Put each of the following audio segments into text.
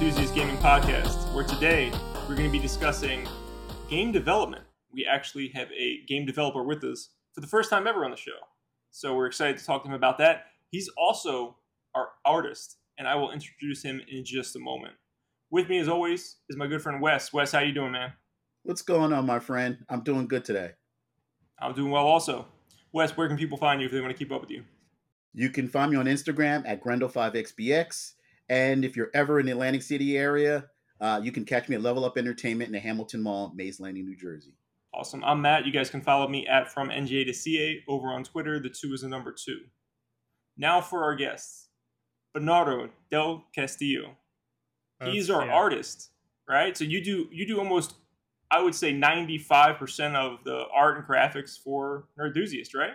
Nerdthusiast Gaming Podcast, where today we're going to be discussing game development. We actually have a game developer with us for the first time ever on the show. So we're excited to talk to him about that. He's also our artist, and I will introduce him in just a moment. With me, as always, is my good friend Wes. Wes, how you doing, man? What's going on, my friend? I'm doing good today. I'm doing well also. Wes, where can people find you if they want to keep up with you? You can find me on Instagram at Grendel5XBX. And if you're ever in the Atlantic City area, uh, you can catch me at Level Up Entertainment in the Hamilton Mall, Mays Landing, New Jersey. Awesome. I'm Matt. You guys can follow me at from NJ to CA over on Twitter. The two is the number two. Now for our guests, Bernardo Del Castillo. He's our yeah. artist, right? So you do you do almost, I would say, 95 percent of the art and graphics for Nerdthusiast, right?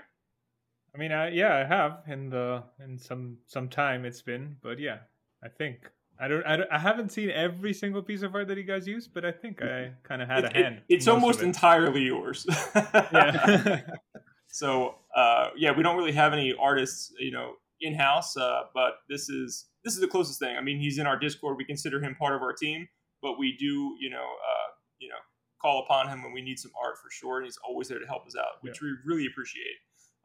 I mean, I, yeah, I have in the in some some time it's been, but yeah, I think I don't I, don't, I haven't seen every single piece of art that you guys use, but I think I kind of had It- a it- hand. it's almost it. entirely yours. yeah. so uh, yeah, we don't really have any artists, you know, in house. Uh, but this is this is the closest thing. I mean, he's in our Discord. We consider him part of our team, but we do, you know, uh, you know, call upon him when we need some art for sure, and he's always there to help us out, which we really appreciate.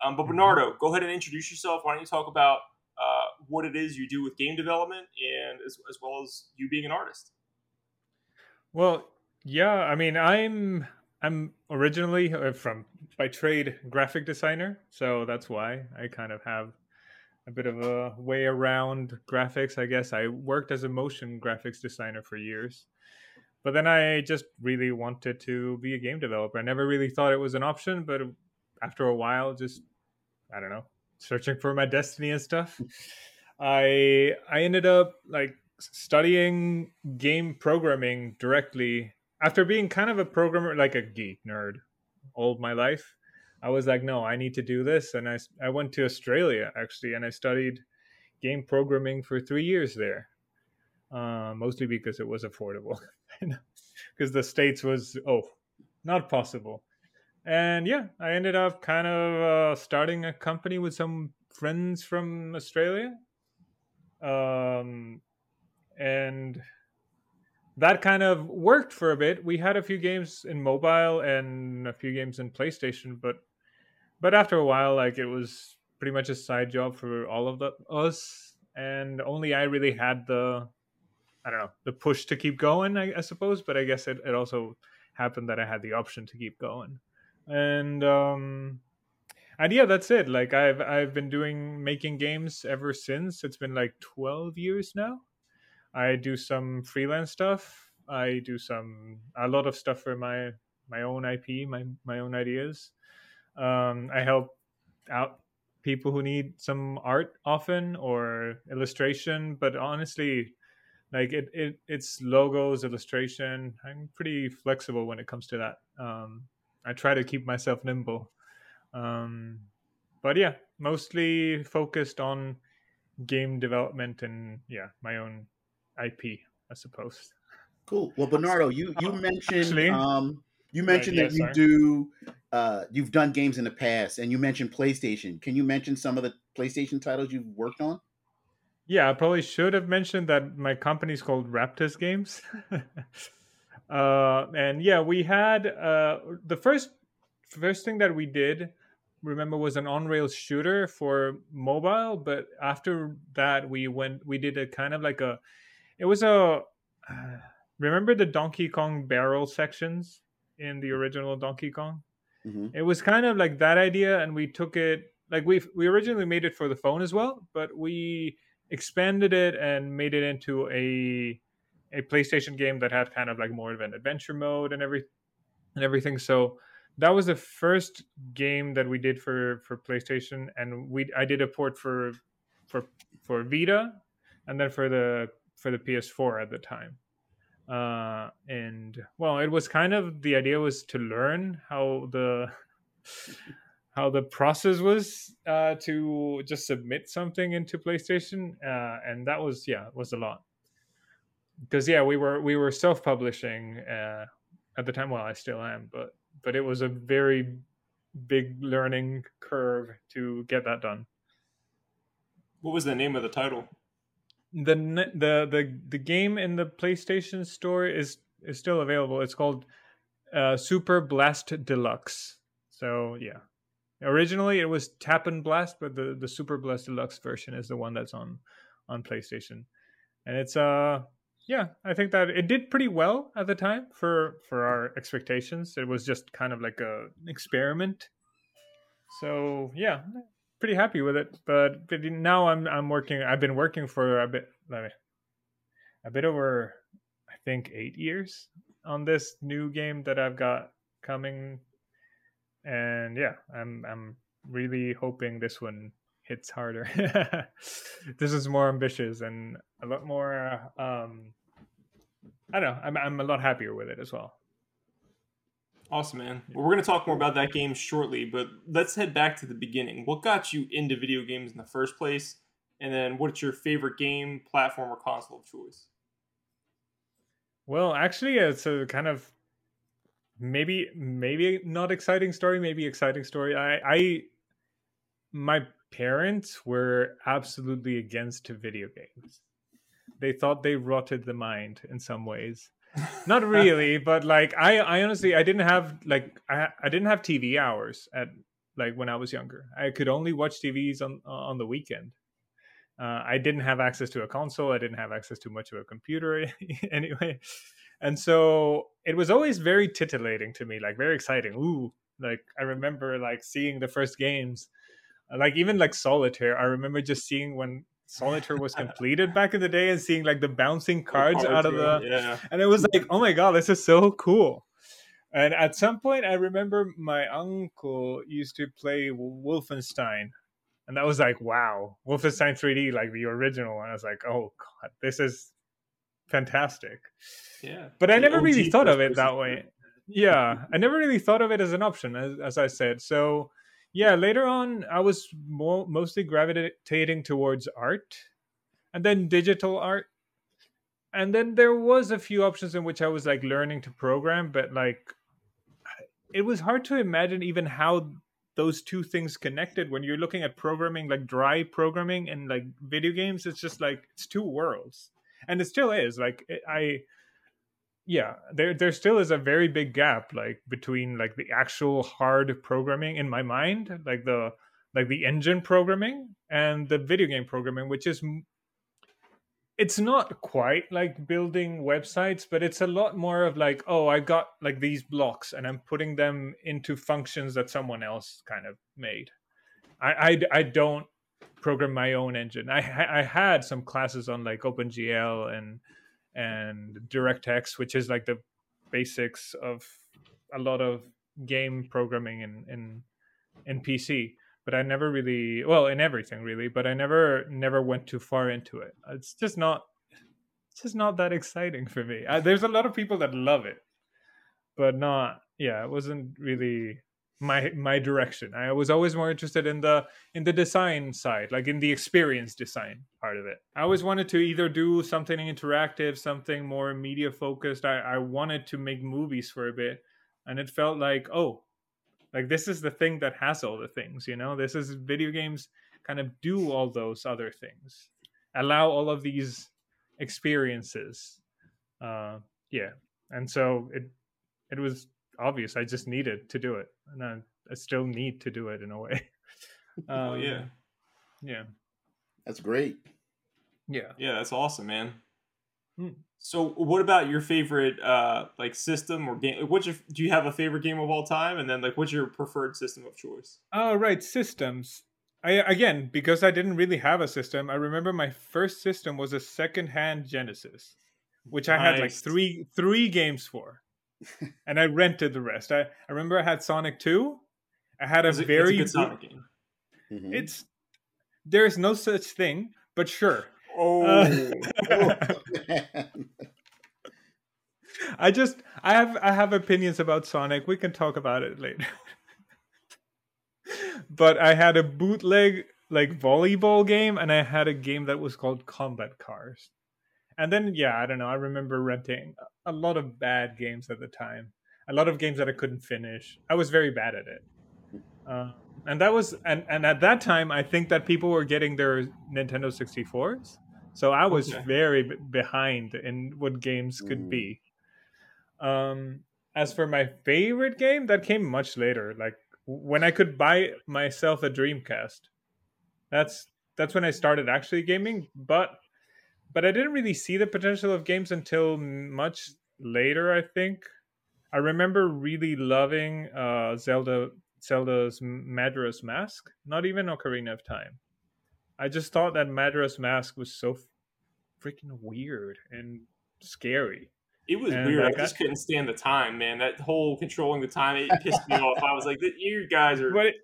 Um, but Mhm. Bernardo, go ahead and introduce yourself. Why don't you talk about what it is you do with game development, and as, as well as you being an artist. well, yeah. I mean, I'm I'm originally uh, from by trade graphic designer, so that's why I kind of have a bit of a way around graphics. I guess I worked as a motion graphics designer for years. But then I just really wanted to be a game developer. I never really thought it was an option, but after a while, just I don't know, searching for my destiny and stuff, I I ended up like studying game programming directly. After being kind of a programmer, like a geek nerd, all my life. I was like, no, I need to do this, and I I went to Australia actually, and I studied game programming for three years there, uh, mostly because it was affordable, because the states was oh not possible, and yeah, I ended up kind of uh, starting a company with some friends from Australia, um, and that kind of worked for a bit. We had a few games in mobile and a few games in PlayStation, but but after a while, like it was pretty much a side job for all of the us, and only I really had the I don't know the push to keep going, I, I suppose. But I guess it, it also happened that I had the option to keep going, and um, and yeah, that's it. Like I've I've been doing making games ever since. It's been like twelve years now. I do some freelance stuff. I do some a lot of stuff for my my own IP, my my own ideas. Um, I help out people who need some art often or illustration, but honestly, like it, it it's logos, illustration. I'm pretty flexible when it comes to that. Um, I try to keep myself nimble. Um, but yeah, mostly focused on game development and yeah, my own IP, I suppose. Cool. Well, Bernardo, you you Uh, mentioned actually- um, you Right, mentioned yeah, that you sorry. do uh, you've done games in the past, and you mentioned PlayStation. Can you mention some of the PlayStation titles you've worked on? Yeah, I probably should have mentioned that my company's called Raptus Games. uh, and yeah, we had uh, the first first thing that we did, remember, was an on rails shooter for mobile. But after that, we went we did a kind of like a it was a uh, remember the Donkey Kong barrel sections in the original Donkey Kong. hmm It was kind of like that idea, and we took it like we we originally made it for the phone as well, but we expanded it and made it into a a PlayStation game that had kind of like more of an adventure mode and every and everything. So that was the first game that we did for for PlayStation, and we I did a port for for for Vita, and then for the for the PS4 at the time. Uh, and well, it was kind of the idea was to learn how the how the process was uh, to just submit something into PlayStation, uh, and that was yeah, was a lot. Because yeah, we were we were self publishing uh, at the time. Well, I still am, but but it was a very big learning curve to get that done. What was the name of the title? the the the the game in the PlayStation Store is is still available. It's called uh, Super Blast Deluxe. So yeah, originally it was Tap and Blast, but the the Super Blast Deluxe version is the one that's on on PlayStation, and it's uh yeah, I think that it did pretty well at the time for for our expectations. It was just kind of like a experiment. So yeah, pretty happy with it. But, but now I'm I'm working. I've been working for a bit a bit over I think eight years on this new game that I've got coming, and yeah, I'm I'm really hoping this one hits harder. this is more ambitious and a lot more. Um, I don't know. I'm I'm a lot happier with it as well. Awesome, man. Well, we're going to talk more about that game shortly, but let's head back to the beginning. What got you into video games in the first place? And then what's your favorite game, platform, or console of choice? Well, actually, uh, it's a kind of maybe maybe not exciting story, maybe exciting story. I I my parents were absolutely against video games. They thought they rotted the mind in some ways. Not really, but like I I honestly I didn't have like I I didn't have TV hours at like when I was younger. I could only watch TVs on on the weekend. Uh, I didn't have access to a console. I didn't have access to much of a computer anyway, and so it was always very titillating to me, like very exciting. Ooh, like I remember like seeing the first games like even like solitaire i remember just seeing when solitaire was completed back in the day and seeing like the bouncing cards out of the yeah. and it was like oh my god this is so cool. And at some point i remember my uncle used to play wolfenstein and that was like wow wolfenstein 3d like the original one i was like oh god this is fantastic. Yeah but i never really thought of it that way. Yeah i never really thought of it as an option as, as i said. So yeah, later on, I was more, mostly gravitating towards art and then digital art. And then there was a few options in which I was like learning to program, but like it was hard to imagine even how those two things connected when you're looking at programming like dry programming and like video games it's just like it's two worlds and it still is like i yeah there there still is a very big gap like between like the actual hard programming in my mind like the like the engine programming and the video game programming which is it's not quite like building websites but it's a lot more of like oh i got like these blocks and i'm putting them into functions that someone else kind of made. I i, I don't program my own engine. I i had some classes on like opengl and and DirectX, which is like the basics of a lot of game programming in in in PC. But I never really, well, in everything really, but I never never went too far into it. It's just not, it's just not that exciting for me. I, there's a lot of people that love it, but not, yeah, it wasn't really my my direction. I was always more interested in the in the design side, like in the experience design part of it. I always wanted to either do something interactive, something more media focused. I, I wanted to make movies for a bit, and it felt like oh, like this is the thing that has all the things. You know, this is video games kind of do all those other things, allow all of these experiences. Uh, yeah, and so it it was obvious. I just needed to do it, and I, I still need to do it in a way. um, oh yeah, yeah. That's great. Yeah, yeah, that's awesome, man. Hmm. So, what about your favorite uh like system or game? What's your do you have a favorite game of all time? And then like, what's your preferred system of choice? Oh, right, systems. I again because I didn't really have a system. I remember my first system was a second-hand Genesis, which I nice. had like three three games for and I rented the rest. I, I remember I had Sonic 2. I had a it's very a, it's a Sonic game. Mm-hmm. It's there is no such thing, but sure. Oh, uh, oh I just I have I have opinions about Sonic. We can talk about it later. but I had a bootleg like volleyball game and I had a game that was called Combat Cars and then yeah i don't know i remember renting a lot of bad games at the time a lot of games that i couldn't finish i was very bad at it uh, and that was and and at that time i think that people were getting their nintendo 64s So I was Okay. very b- behind in what games could Mm. be. Um, as for my favorite game, that came much later. Like when I could buy myself a Dreamcast. That's that's when I started actually gaming. But but I didn't really see the potential of games until much later. I think I remember really loving uh, Zelda Zelda's Majora's Mask. Not even Ocarina of Time. I just thought that Majora's Mask was so freaking weird and scary. It was And weird. like I just couldn't stand the time, man. That whole controlling the time, it pissed me off. I was like, "You guys are." But it,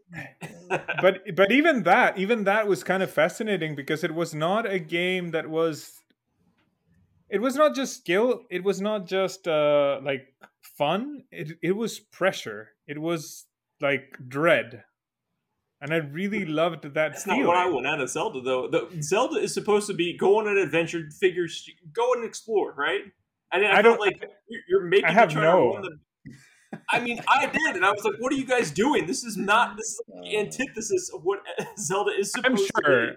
but but even that even that was kind of fascinating because it was not a game that was it was not just skill it was not just uh like fun it it was pressure it was like dread and i really loved that That's feeling not what I want out of Zelda, though. The Zelda is supposed to be go on an adventure, figure, go and explore, right? And I, I don't- like you're- you're making I have no- to run the. I mean, I did, and I was like, "What are you guys doing? This is not. This is the antithesis of what Zelda is supposed i'm to sure. Be."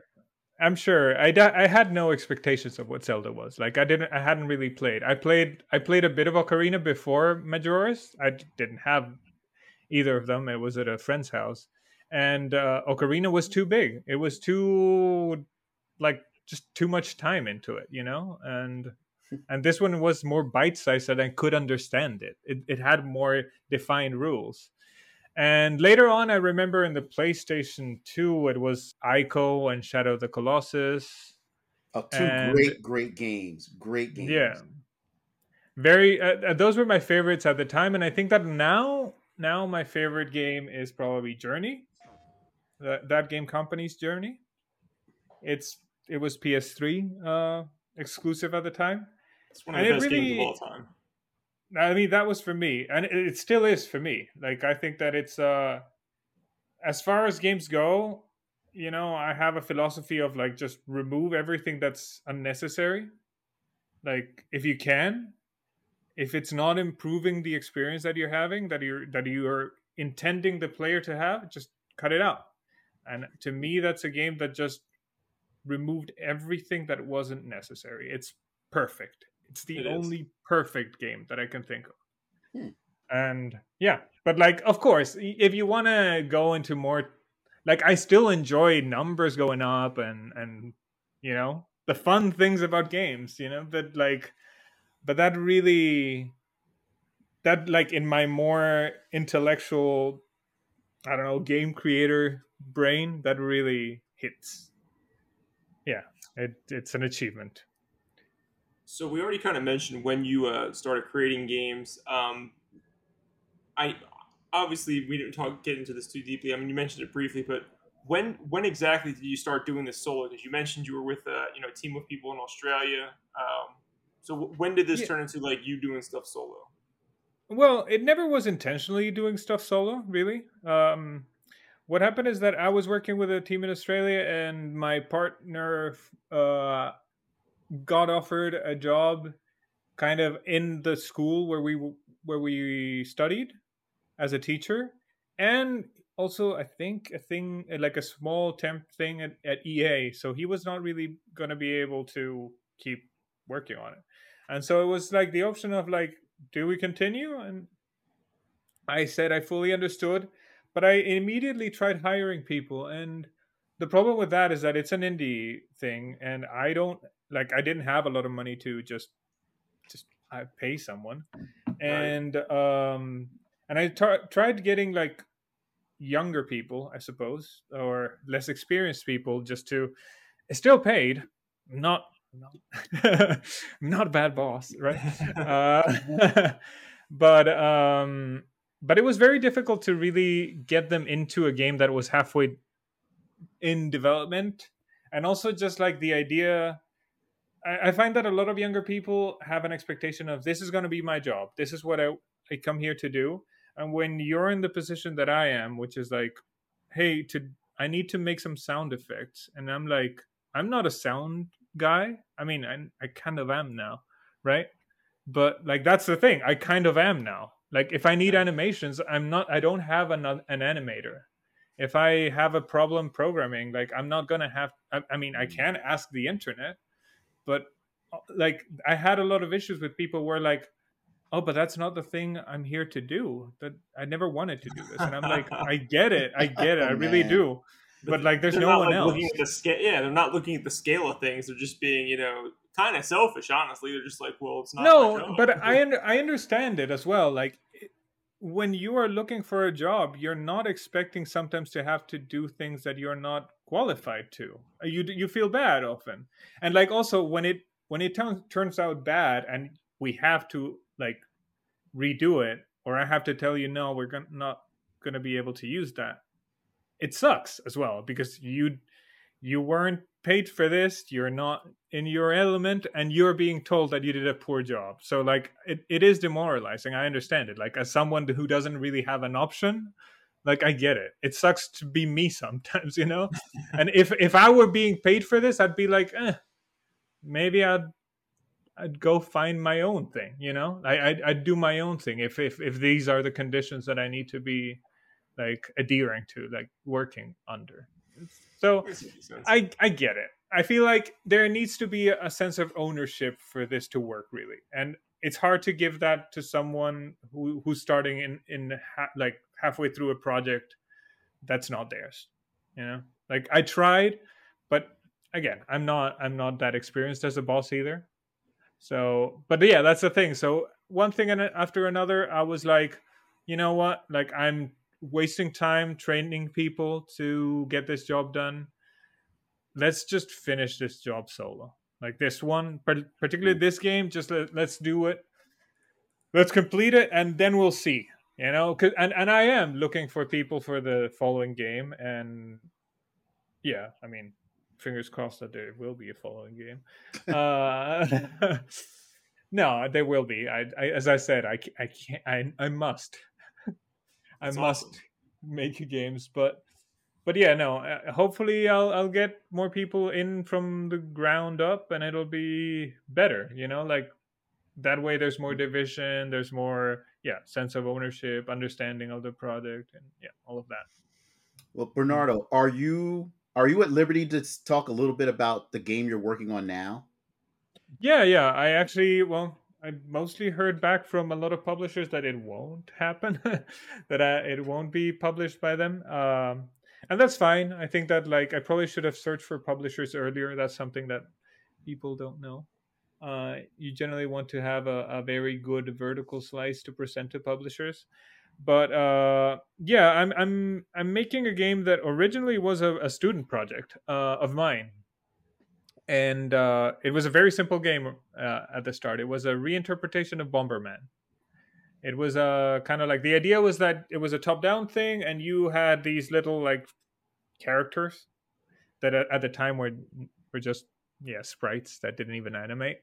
i'm sure. I, da- I had no expectations of what zelda was. Like i didn't i hadn't really played. I played i played a bit of ocarina before majora's. I didn't have either of them. It was at a friend's house. And uh, ocarina was too big. It was too like just too much time into it you know? And and this one was more bite-sized and i could understand it. it it had more defined rules and later on i remember in the playstation 2 it was ico and shadow of the colossus Oh, two And- great, great games. Great games. yeah very uh, uh, those were my favorites at the time and i think that now now my favorite game is probably journey that, that gamecompany's journey it's it was ps3 uh exclusive at the time It's one of the And best games of all time. I mean, that was for me, and it, it still is for me. Like, I think that it's uh, as far as games go, you know, I have a philosophy of like just remove everything that's unnecessary. Like, if you can, if it's not improving the experience that you're having, that you're that you are intending the player to have, just cut it out. And to me, that's a game that just removed everything that wasn't necessary. It's perfect. It's the It is. only perfect game that I can think of. Hmm. And yeah, but like, of course, if you want to go into more, like, I still enjoy numbers going up and and you know the fun things about games, you know, but like, but that really, that like in my more intellectual, I don't know, game creator brain, that really hits. Yeah, it, it's an achievement. So we already kind of mentioned when you uh, started creating games. Um, I obviously we didn't talk get into this too deeply. I mean, you mentioned it briefly, but when when exactly did you start doing this solo? Because you mentioned you were with a you know a team of people in Australia. Um, so w- when did this Yeah. turn into like you doing stuff solo? Well, it never was intentionally doing stuff solo, really. Um, what happened is that I was working with a team in Australia, and my partner uh, got offered a job, kind of in the school where we where we studied as a teacher, and also I think a thing like a small temp thing at, at EA. So he was not really going to be able to keep working on it, and so it was like the option of like do we continue? And I said I fully understood, but I immediately tried hiring people. And the problem with that is that it's an indie thing, and I don't like I didn't have a lot of money to just just uh, pay someone, and um and I t- tried getting like younger people, I suppose, or less experienced people, just to still paid, not not, not a bad boss, right? uh, but um, but it was very difficult to really get them into a game that was halfway in development, and also just like the idea. I, I find that a lot of younger people have an expectation of this is going to be my job. This is what I, I come here to do. And when you're in the position that I am, which is like, hey, to I need to make some sound effects, and I'm like, I'm not a sound guy. I mean, I, I kind of am now, right? But like that's the thing. I kind of am now. Like if I need animations, I'm not. I don't have an an animator. If I have a problem programming, like I'm not gonna have. I, I mean, I mm. can ask the internet, but uh, like I had a lot of issues with people where like, oh, but that's not the thing I'm here to do. That I never wanted to do this, and I'm like, I get it, I get it, I really Man. do. But like, there's no one like, else. Looking at the scale, yeah, they're not looking at the scale of things. They're just being, you know, kind of selfish. Honestly, they're just like, well, it's not. no but i under, i understand it as well like when you are looking for a job you're not expecting sometimes to have to do things that you're not qualified to. Uh, you you feel bad often. And like also when it when it turns turns out bad and we have to like redo it or i have to tell you no we're gon- not going to be able to use that it sucks as well because you you weren't paid for this you're not in your element and you're being told that you did a poor job. So like it, it is demoralizing i understand it. Like as someone who doesn't really have an option like i get it. It sucks to be me sometimes you know? And if if i were being paid for this i'd be like eh, maybe i'd i'd go find my own thing you know? I, I'd, I'd do my own thing if, if if these are the conditions that i need to be like adhering to like working under. So I I get it. I feel like there needs to be a sense of ownership for this to work really, and it's hard to give that to someone who who's starting in in ha- like halfway through a project that's not theirs. You know, like I tried, but again, I'm not I'm not that experienced as a boss either. So, but yeah, that's the thing. So one thing after another, I was like, you know what? Like I'm wasting time training people to get this job done let's just finish this job solo like this one particularly this game just let, let's do it. Let's complete it and then we'll see you know? 'Cause- and, and i am looking for people for the following game and yeah i mean fingers crossed that there will be a following game. Uh no there will be. I, I as i said i, I can't i, I must. I That's must awesome. make games but but yeah no uh, hopefully i'll i'll get more people in from the ground up and it'll be better you know like that way there's more division there's more yeah sense of ownership understanding of the product and yeah all of that Well, Bernardo, are you are you at liberty to talk a little bit about the game you're working on now? Yeah, yeah. I actually, well, I mostly heard back from a lot of publishers that it won't happen, that uh, it won't be published by them, um, and that's fine. I think that like I probably should have searched for publishers earlier. That's something that people don't know. Uh, you generally want to have a, a very good vertical slice to present to publishers. But uh, yeah, I'm I'm I'm making a game that originally was a, a student project uh, of mine and uh, it was a very simple game uh, at the start. It was a reinterpretation of Bomberman. It was a kind of like the idea was that it was a top-down thing, and you had these little like characters that at, at the time were were just yeah sprites that didn't even animate.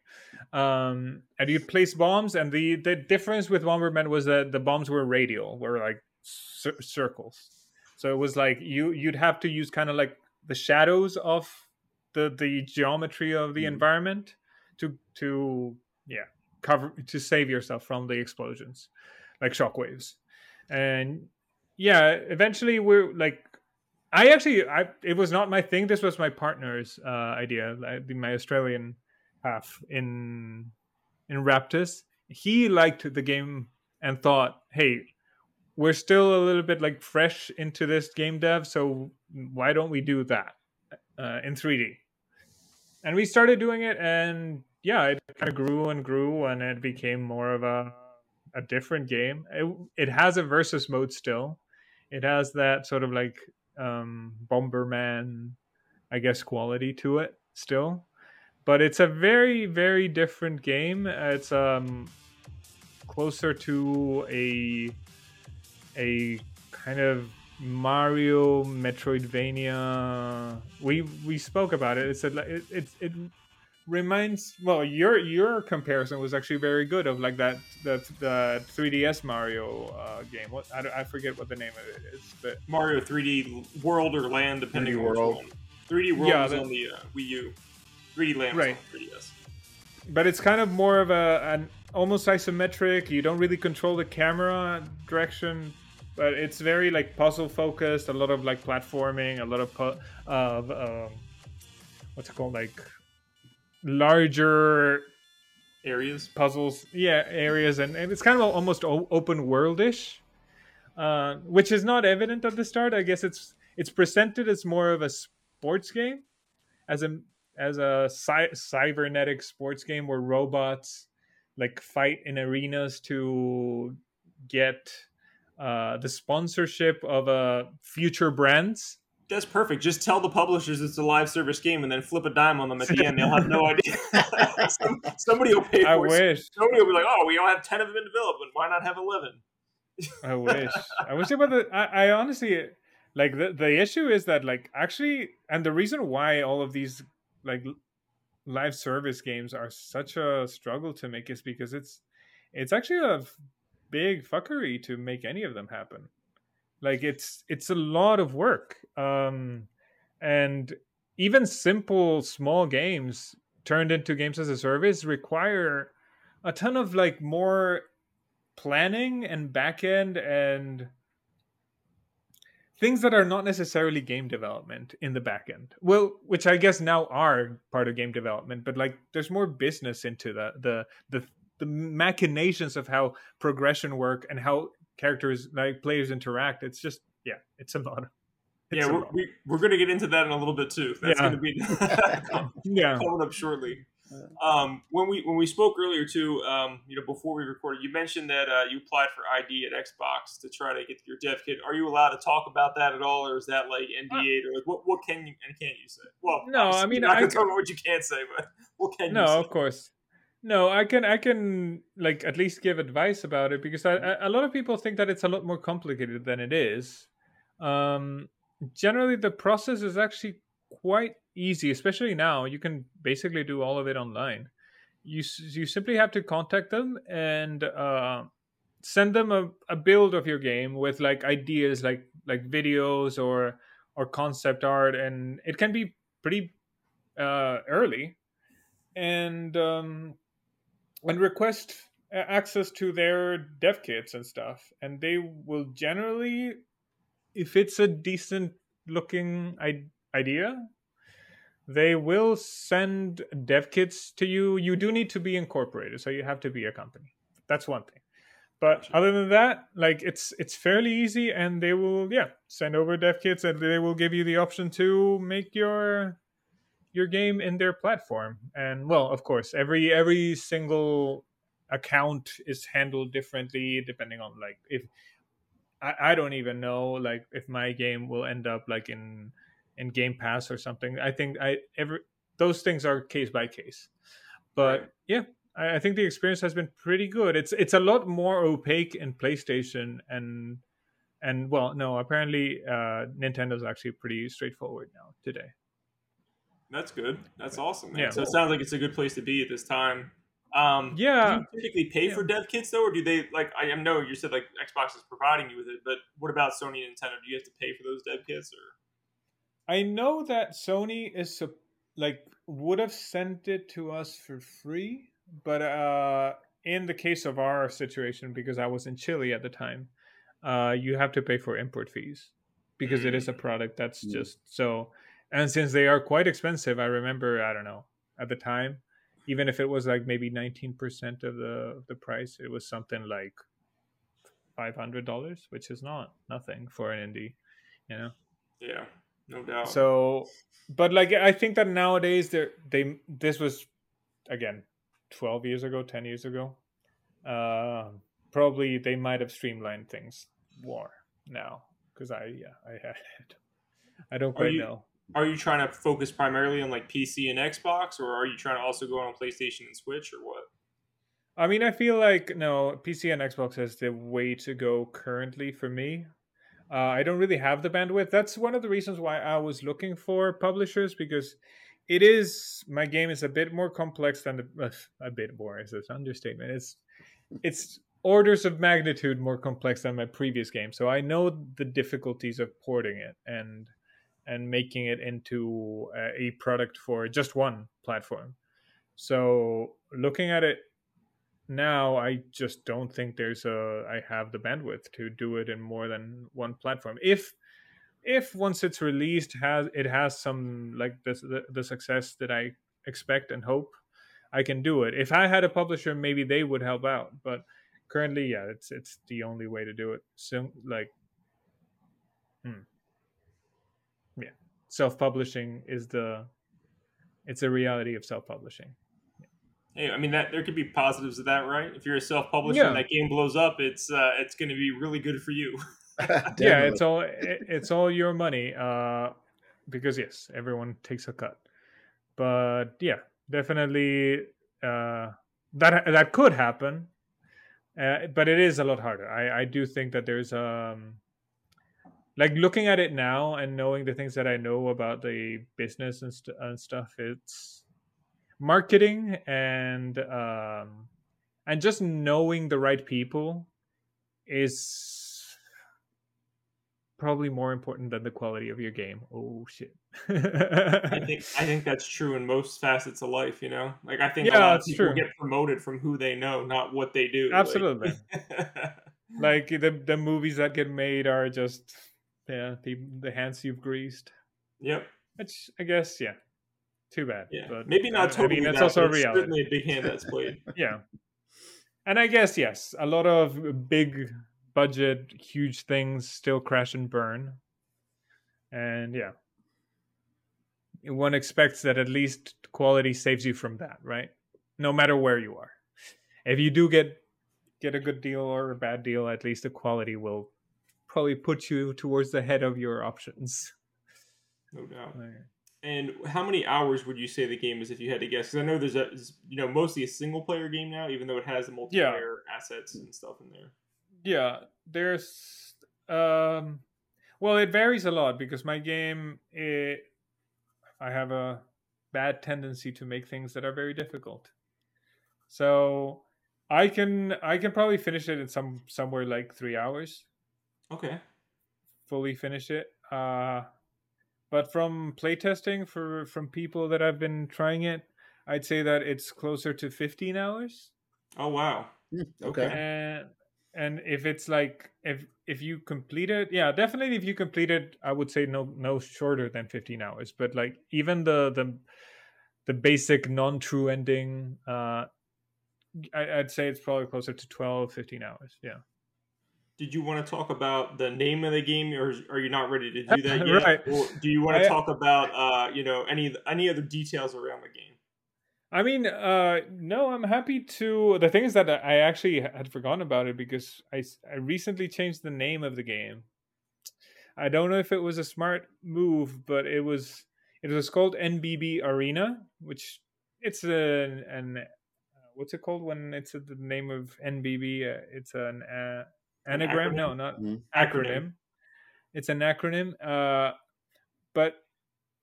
Um, and you place bombs, and the the difference with Bomberman was that the bombs were radial, were like cir- circles. So it was like you you'd have to use kind of like the shadows of the the geometry of the Mhm. environment to to yeah cover to save yourself from the explosions like shockwaves. And yeah eventually we're like i actually i it was not my thing. This was my partner's uh idea like, my australian half in in raptus he liked the game and thought hey we're still a little bit like fresh into this game dev so why don't we do that uh, in 3d and we started doing it and yeah it kind of grew and grew and it became more of a a different game it, it has a versus mode still it has that sort of like um bomberman i guess quality to it still but it's a very very different game it's um closer to a a kind of Mario Metroidvania. We we spoke about it. It's a, it, it it reminds well your your comparison was actually very good of like that that the 3ds Mario uh, game. What I, I forget what the name of it is, but Mario 3D World or Land, depending 3D on which World. 3D World Yeah, was on the uh, Wii U. 3D Land Right. was on 3DS. but it's kind of more of a an almost isometric. You don't really control the camera direction, but it's very like puzzle focused. A lot of like platforming, a lot of pu- of um, what's it called like larger areas puzzles yeah areas and, and it's kind of almost open worldish uh, which is not evident at the start. I guess it's it's presented as more of a sports game as a as a cy- cybernetic sports game where robots like fight in arenas to get uh, the sponsorship of uh, future brands that's perfect. Just tell the publishers it's a live service game, and then flip a dime on them at the end. They'll have no idea. somebody will pay for I it. wish. Somebody will be like, "Oh, we don't have ten of them in development. Why not have 11? I wish. I wish about the. I, I honestly like the the issue is that like actually, and the reason why all of these like live service games are such a struggle to make is because it's it's actually a big fuckery to make any of them happen like it's it's a lot of work um and even simple small games turned into games as a service require a ton of like more planning and backend and things that are not necessarily game development in the backend. Well which i guess now are part of game development but like there's more business into the the the, the machinations of how progression work and how characters like players interact it's just yeah it's a lot of yeah, we're, we, we're going to get into that in a little bit too. That's Yeah. going to be yeah coming up shortly. Um, when we when we spoke earlier too, um, you know, before we recorded, you mentioned that uh, you applied for ID at Xbox to try to get your dev kit. Are you allowed to talk about that at all, or is that like NDA or like what what can you and can't you say? Well, No, I mean, I can to c- talk about what you can't say, but what can you no of course no i can i can like at least give advice about it because I, I- a lot of people think that it's a lot more complicated than it is. Um generally the process is actually quite easy especially now. You can basically do all of it online. You you simply have to contact them and uh send them a, a build of your game with like ideas like like videos or or concept art and it can be pretty uh early. And um and request uh, access to their dev kits and stuff and they will generally if it's a decent looking idea they will send dev kits to you. You do need to be incorporated so you have to be a company. That's one thing. But other than that like it's it's fairly easy and they will yeah send over dev kits and they will give you the option to make your your game in their platform. And well of course every every single account is handled differently depending on like if I, I don't even know like if my game will end up like in in game pass or something. I think i every those things are case by case. But Right. yeah I, I think the experience has been pretty good. It's it's a lot more opaque in playstation and and well no apparently uh nintendo's actually pretty straightforward now today That's good. That's awesome, man. Yeah. So it sounds like it's a good place to be at this time. Um, Yeah. Do you typically pay for dev kits though, or do they like? I know you said like Xbox is providing you with it, but what about Sony and Nintendo? Do you have to pay for those dev kits, or I know that Sony is like would have sent it to us for free, but uh, in the case of our situation, because I was in Chile at the time, uh, you have to pay for import fees because it is a product that's Mm. just so. And since they are quite expensive, I remember I don't know at the time, even if it was like maybe nineteen percent of the of the price, it was something like five hundred dollars, which is not nothing for an indie, you know? Yeah, no doubt. so but like i think that nowadays they they this was again 12 years ago 10 years ago uh probably they might have streamlined things more now because i yeah i had i don't quite you- know are you trying to focus primarily on like PC and Xbox, or are you trying to also go on PlayStation and Switch, or what? i mean i feel like no pc and xbox is the way to go currently for me. Uh, i don't really have the bandwidth. That's one of the reasons why i was looking for publishers because it is my game is a bit more complex than the uh, a bit more is an understatement. It's it's orders of magnitude more complex than my previous game so i know the difficulties of porting it and and making it into a, product for just one platform so looking at it now i just don't think there's a i have the bandwidth to do it in more than one platform if if once it's released has it has some like the the, the success that i expect and hope, I can do it. If I had a publisher, maybe they would help out. But currently, yeah, it's it's the only way to do it. So like, hmm. Yeah, self-publishing is the it's a reality of self-publishing. Hey, I mean that there could be positives of that, right? If you're a self-publisher Yeah. and that game blows up, it's uh, it's going to be really good for you. yeah it's all it, it's all your money uh because yes everyone takes a cut but yeah definitely uh that that could happen uh, but it is a lot harder i i do think that there's um like looking at it now and knowing the things that i know about the business and, st- and stuff it's marketing and um and just knowing the right people is probably more important than the quality of your game. Oh shit. I think I think that's true in most facets of life. You know, like I think a Yeah, lot of people true. get promoted from who they know, not what they do. like- Absolutely. like the the movies that get made are just yeah, the the hands you've greased. yep. Which I guess yeah. Too bad. Yeah. But Maybe not totally. I mean that's that, also a reality. Certainly a big hand that's played. yeah. And I guess yes, a lot of big budget, huge things still crash and burn. And yeah. One expects that at least quality saves you from that, right? No matter where you are. If you do get get a good deal or a bad deal, at least the quality will probably put you towards the head of your options. No doubt. And how many hours would you say the game is if you had to guess? Because I know there's a you know mostly a single player game now, even though it has the multiplayer assets and stuff in there. yeah there's um well it varies a lot because my game it, i have a bad tendency to make things that are very difficult so i can i can probably finish it in some somewhere like three hours Okay. fully finish it uh but from playtesting for from people that i've been trying it i'd say that it's closer to 15 hours Oh wow. Hmm, okay. and and if it's like if if you complete it yeah definitely if you complete it i would say no no shorter than 15 hours but like even the the the basic non-true ending uh I, i'd say it's probably closer to 12 15 hours yeah Did you want to talk about the name of the game, or are you not ready to do that yet? Right. Or do you want to talk about uh, you know any any other details around the game? I mean, uh, no, I'm happy to. The thing is that I actually had forgotten about it because I, I recently changed the name of the game. I don't know if it was a smart move, but it was it was called NBB Arena, which it's an an uh, what's it called when it's the name of NBB? Uh, it's an uh, An anagram. acronym? No, not Mhm. acronym. It's an acronym. Uh, but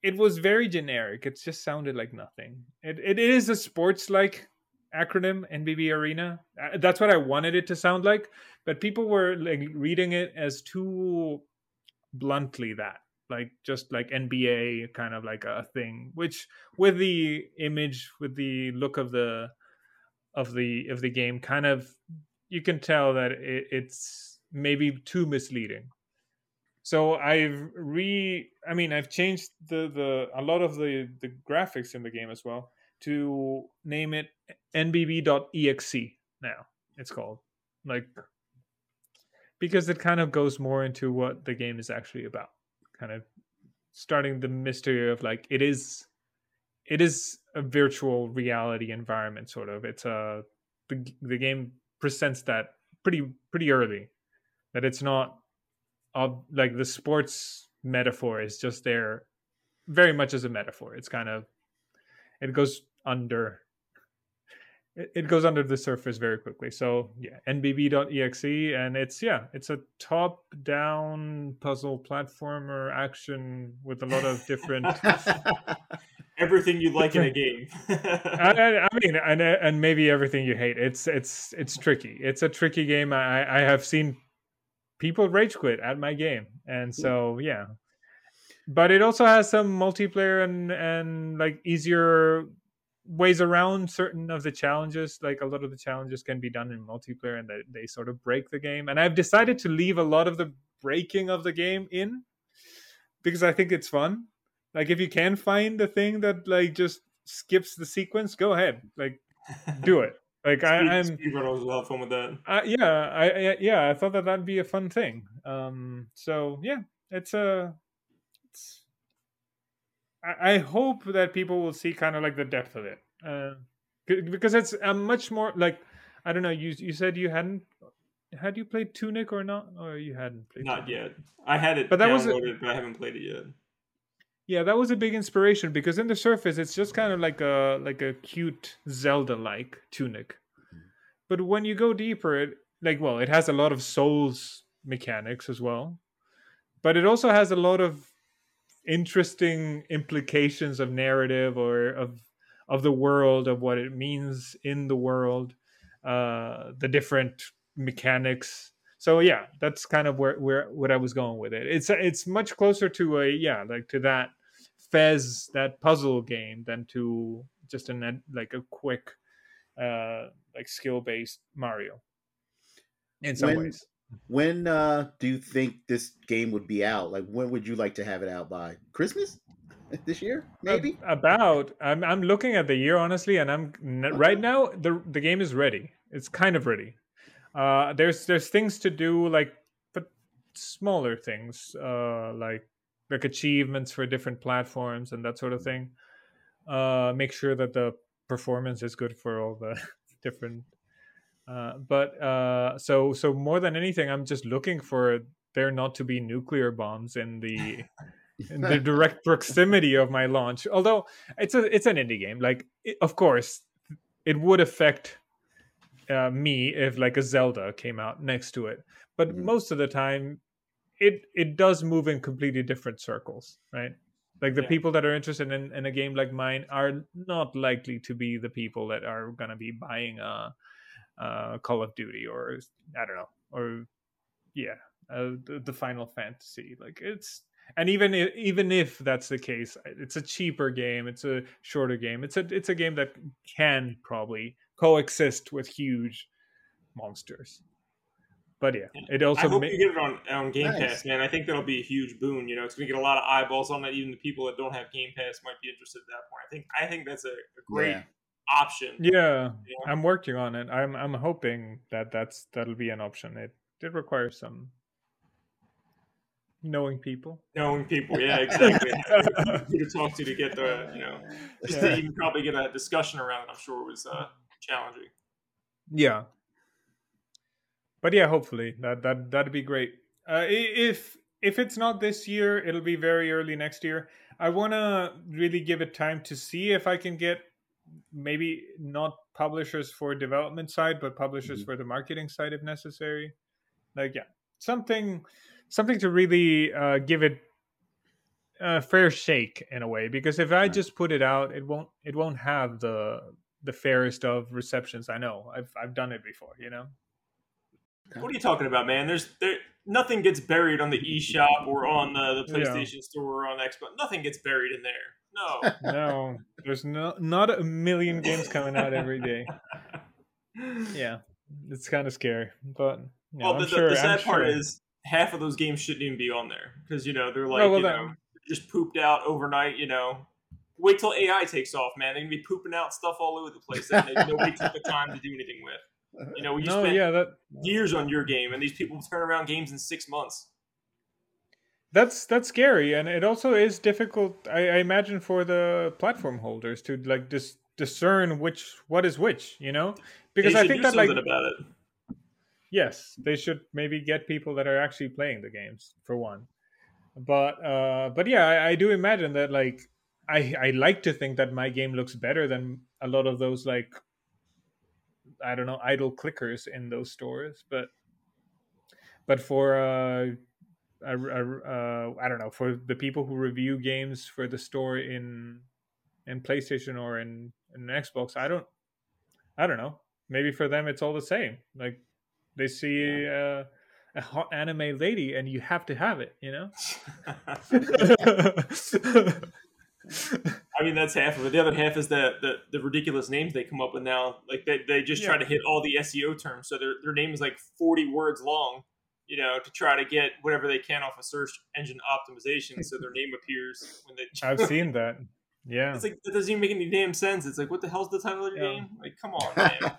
it was very generic. It just sounded like nothing. It it is a sports like acronym NBB Arena. Uh, That's what I wanted it to sound like, but people were like reading it as too bluntly that like just like NBA kind of like a thing which with the image with the look of the of the of the game kind of you can tell that it, it's maybe too misleading. So i've re i mean i've changed the the a lot of the the graphics in the game as well to name it nbb.exe now it's called. Like because it kind of goes more into what the game is actually about. Kind of starting the mystery of like it is it is a virtual reality environment sort of. It's a the, the game presents that pretty pretty early that it's not ob- like the sports metaphor is just there very much as a metaphor. It's kind of it goes under it, it goes under the surface very quickly. So yeah nbb.exe and it's yeah it's a top down puzzle platformer action with a lot of different Everything you like in a game. I, I- mean, and and maybe everything you hate. It's it's it's tricky. It's a tricky game. I I have seen people rage quit at my game, and so hmm. yeah. But it also has some multiplayer and and like easier ways around certain of the challenges. Like a lot of the challenges can be done in multiplayer, and they they sort of break the game. And I've decided to leave a lot of the breaking of the game in because I think it's fun. Like if you can find the thing that like just skips the sequence, go ahead, like do it. Like Speed, I, I'm speedrunners will have fun with that. uh, yeah, I, I yeah, I thought that that'd be a fun thing. Um, so yeah, it's a. It's, I, I hope that people will see kind of like the depth of it, uh, because it's a much more like I don't know. You you said you hadn't had you played Tunic or not, or you hadn't played. Not Tunic? yet. I had it But that was a- but I haven't played it yet. Yeah, that was a big inspiration because in the surface it's just kind of like a like a cute Zelda like tunic. But when you go deeper it like well, it has a lot of souls mechanics as well. But it also has a lot of interesting implications of narrative or of of the world of what it means in the world, uh the different mechanics so yeah that's kind of where where what i was going with it it's it's much closer to a yeah like to that fez that puzzle game than to just an like a quick uh like skill based mario in some When- ways When uh, do you think this game would be out? Like, when would you like to have it out by? Christmas this year, maybe. Ab- about i'm i'm looking at the year honestly and i'm right now the the game is ready it's kind of ready uh there's there's things to do like but smaller things uh like like achievements for different platforms and that sort of thing uh make sure that the performance is good for all the different uh but uh so so more than anything i'm just looking for there not to be nuclear bombs in the in the direct proximity of my launch. Although it's a it's an indie game, like it, of course it would affect uh, me if like a Zelda came out next to it. But Mhm. most of the time, it it does move in completely different circles, right? Like the Yeah. people that are interested in, in a game like mine are not likely to be the people that are gonna be buying a, a Call of Duty or I don't know or yeah uh, the, the Final Fantasy. Like it's and even if, even if that's the case, it's a cheaper game. It's a shorter game. It's a it's a game that can probably coexist with huge monsters. But yeah, Yeah. it I also hope ma- you get it on on Game Nice. Pass, man. I think that'll be a huge boon. You know, it's gonna get a lot of eyeballs on that. Even the people that don't have Game Pass might be interested at that point. I think I think that's a, a great Yeah. option. yeah, Yeah. I'm working on it. I'm I'm hoping that that's that'll be an option. It it requires some knowing people. Knowing people, yeah, exactly. Who to talk to to get the you know just to even probably get a discussion around it. I'm sure was uh, challenging. Yeah. But yeah, hopefully that that that'd be great. Uh, if if it's not this year, it'll be very early next year. I want to really give it time to see if I can get maybe not publishers for development side, but publishers Mhm. for the marketing side if necessary. Like yeah, something something to really uh, give it a fair shake in a way. Because if I Right. just put it out, it won't it won't have the the fairest of receptions. I know I've I've done it before. You know. What are you talking about, man? There's there nothing gets buried on the eShop or on the, the Yeah. PlayStation Store or on Xbox. Nothing gets buried in there. No. No, there's no not a million games coming out every day. Yeah, it's kind of scary, but you know, well, I'm the, the- sure. the sad I'm part sure. is half of those games shouldn't even be on there because you know they're like well, you know just pooped out overnight. You know, wait till AI takes off, man. They're gonna be pooping out stuff all over the place that they- nobody took the time to do anything with. You know, you no, spent yeah, that years on your game, and these people turn around games in six months. that's that's scary, and it also is difficult. I, I imagine for the platform holders to like dis- discern which what is which. You know, because I think that like about it. Yes they should maybe get people that are actually playing the games for one but uh but yeah I, I do imagine that like i i like to think that my game looks better than a lot of those like i don't know idle clickers in those stores but but for uh uh, I don't know for the people who review games for the store in in PlayStation or in, in Xbox. I don't I don't know. Maybe for them it's all the same. Like they see uh, a hot anime lady and you have to have it, you know? I mean, that's half of it. The other half is the, the, the ridiculous names they come up with now. Like they, they just try to hit all the SEO terms. So their, their name is like 40 words long, you know, to try to get whatever they can off of search engine optimization. So their name appears when they. I've seen that. Yeah. It's like that doesn't even make any damn sense. It's like what the hell's the title of your Yeah. game? Like, come on, man.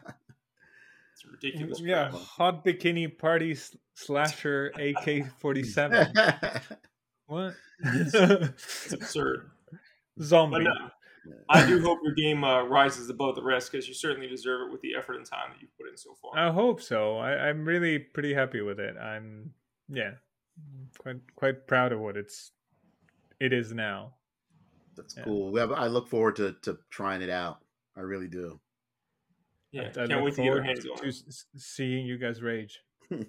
it's ridiculous. yeah, crap. hot bikini party slasher AK forty seven. What? It's absurd. But Zombie. no, I do hope your game uh, rises above the rest because you certainly deserve it with the effort and time that you've put in so far. I hope so. I, I'm really pretty happy with it. I'm yeah, quite quite proud of what it's it is now. That's Yeah. cool. We have- I look forward to, to trying it out. I really do. Yeah, I can't look wait to get our hands to on s- seeing you guys rage.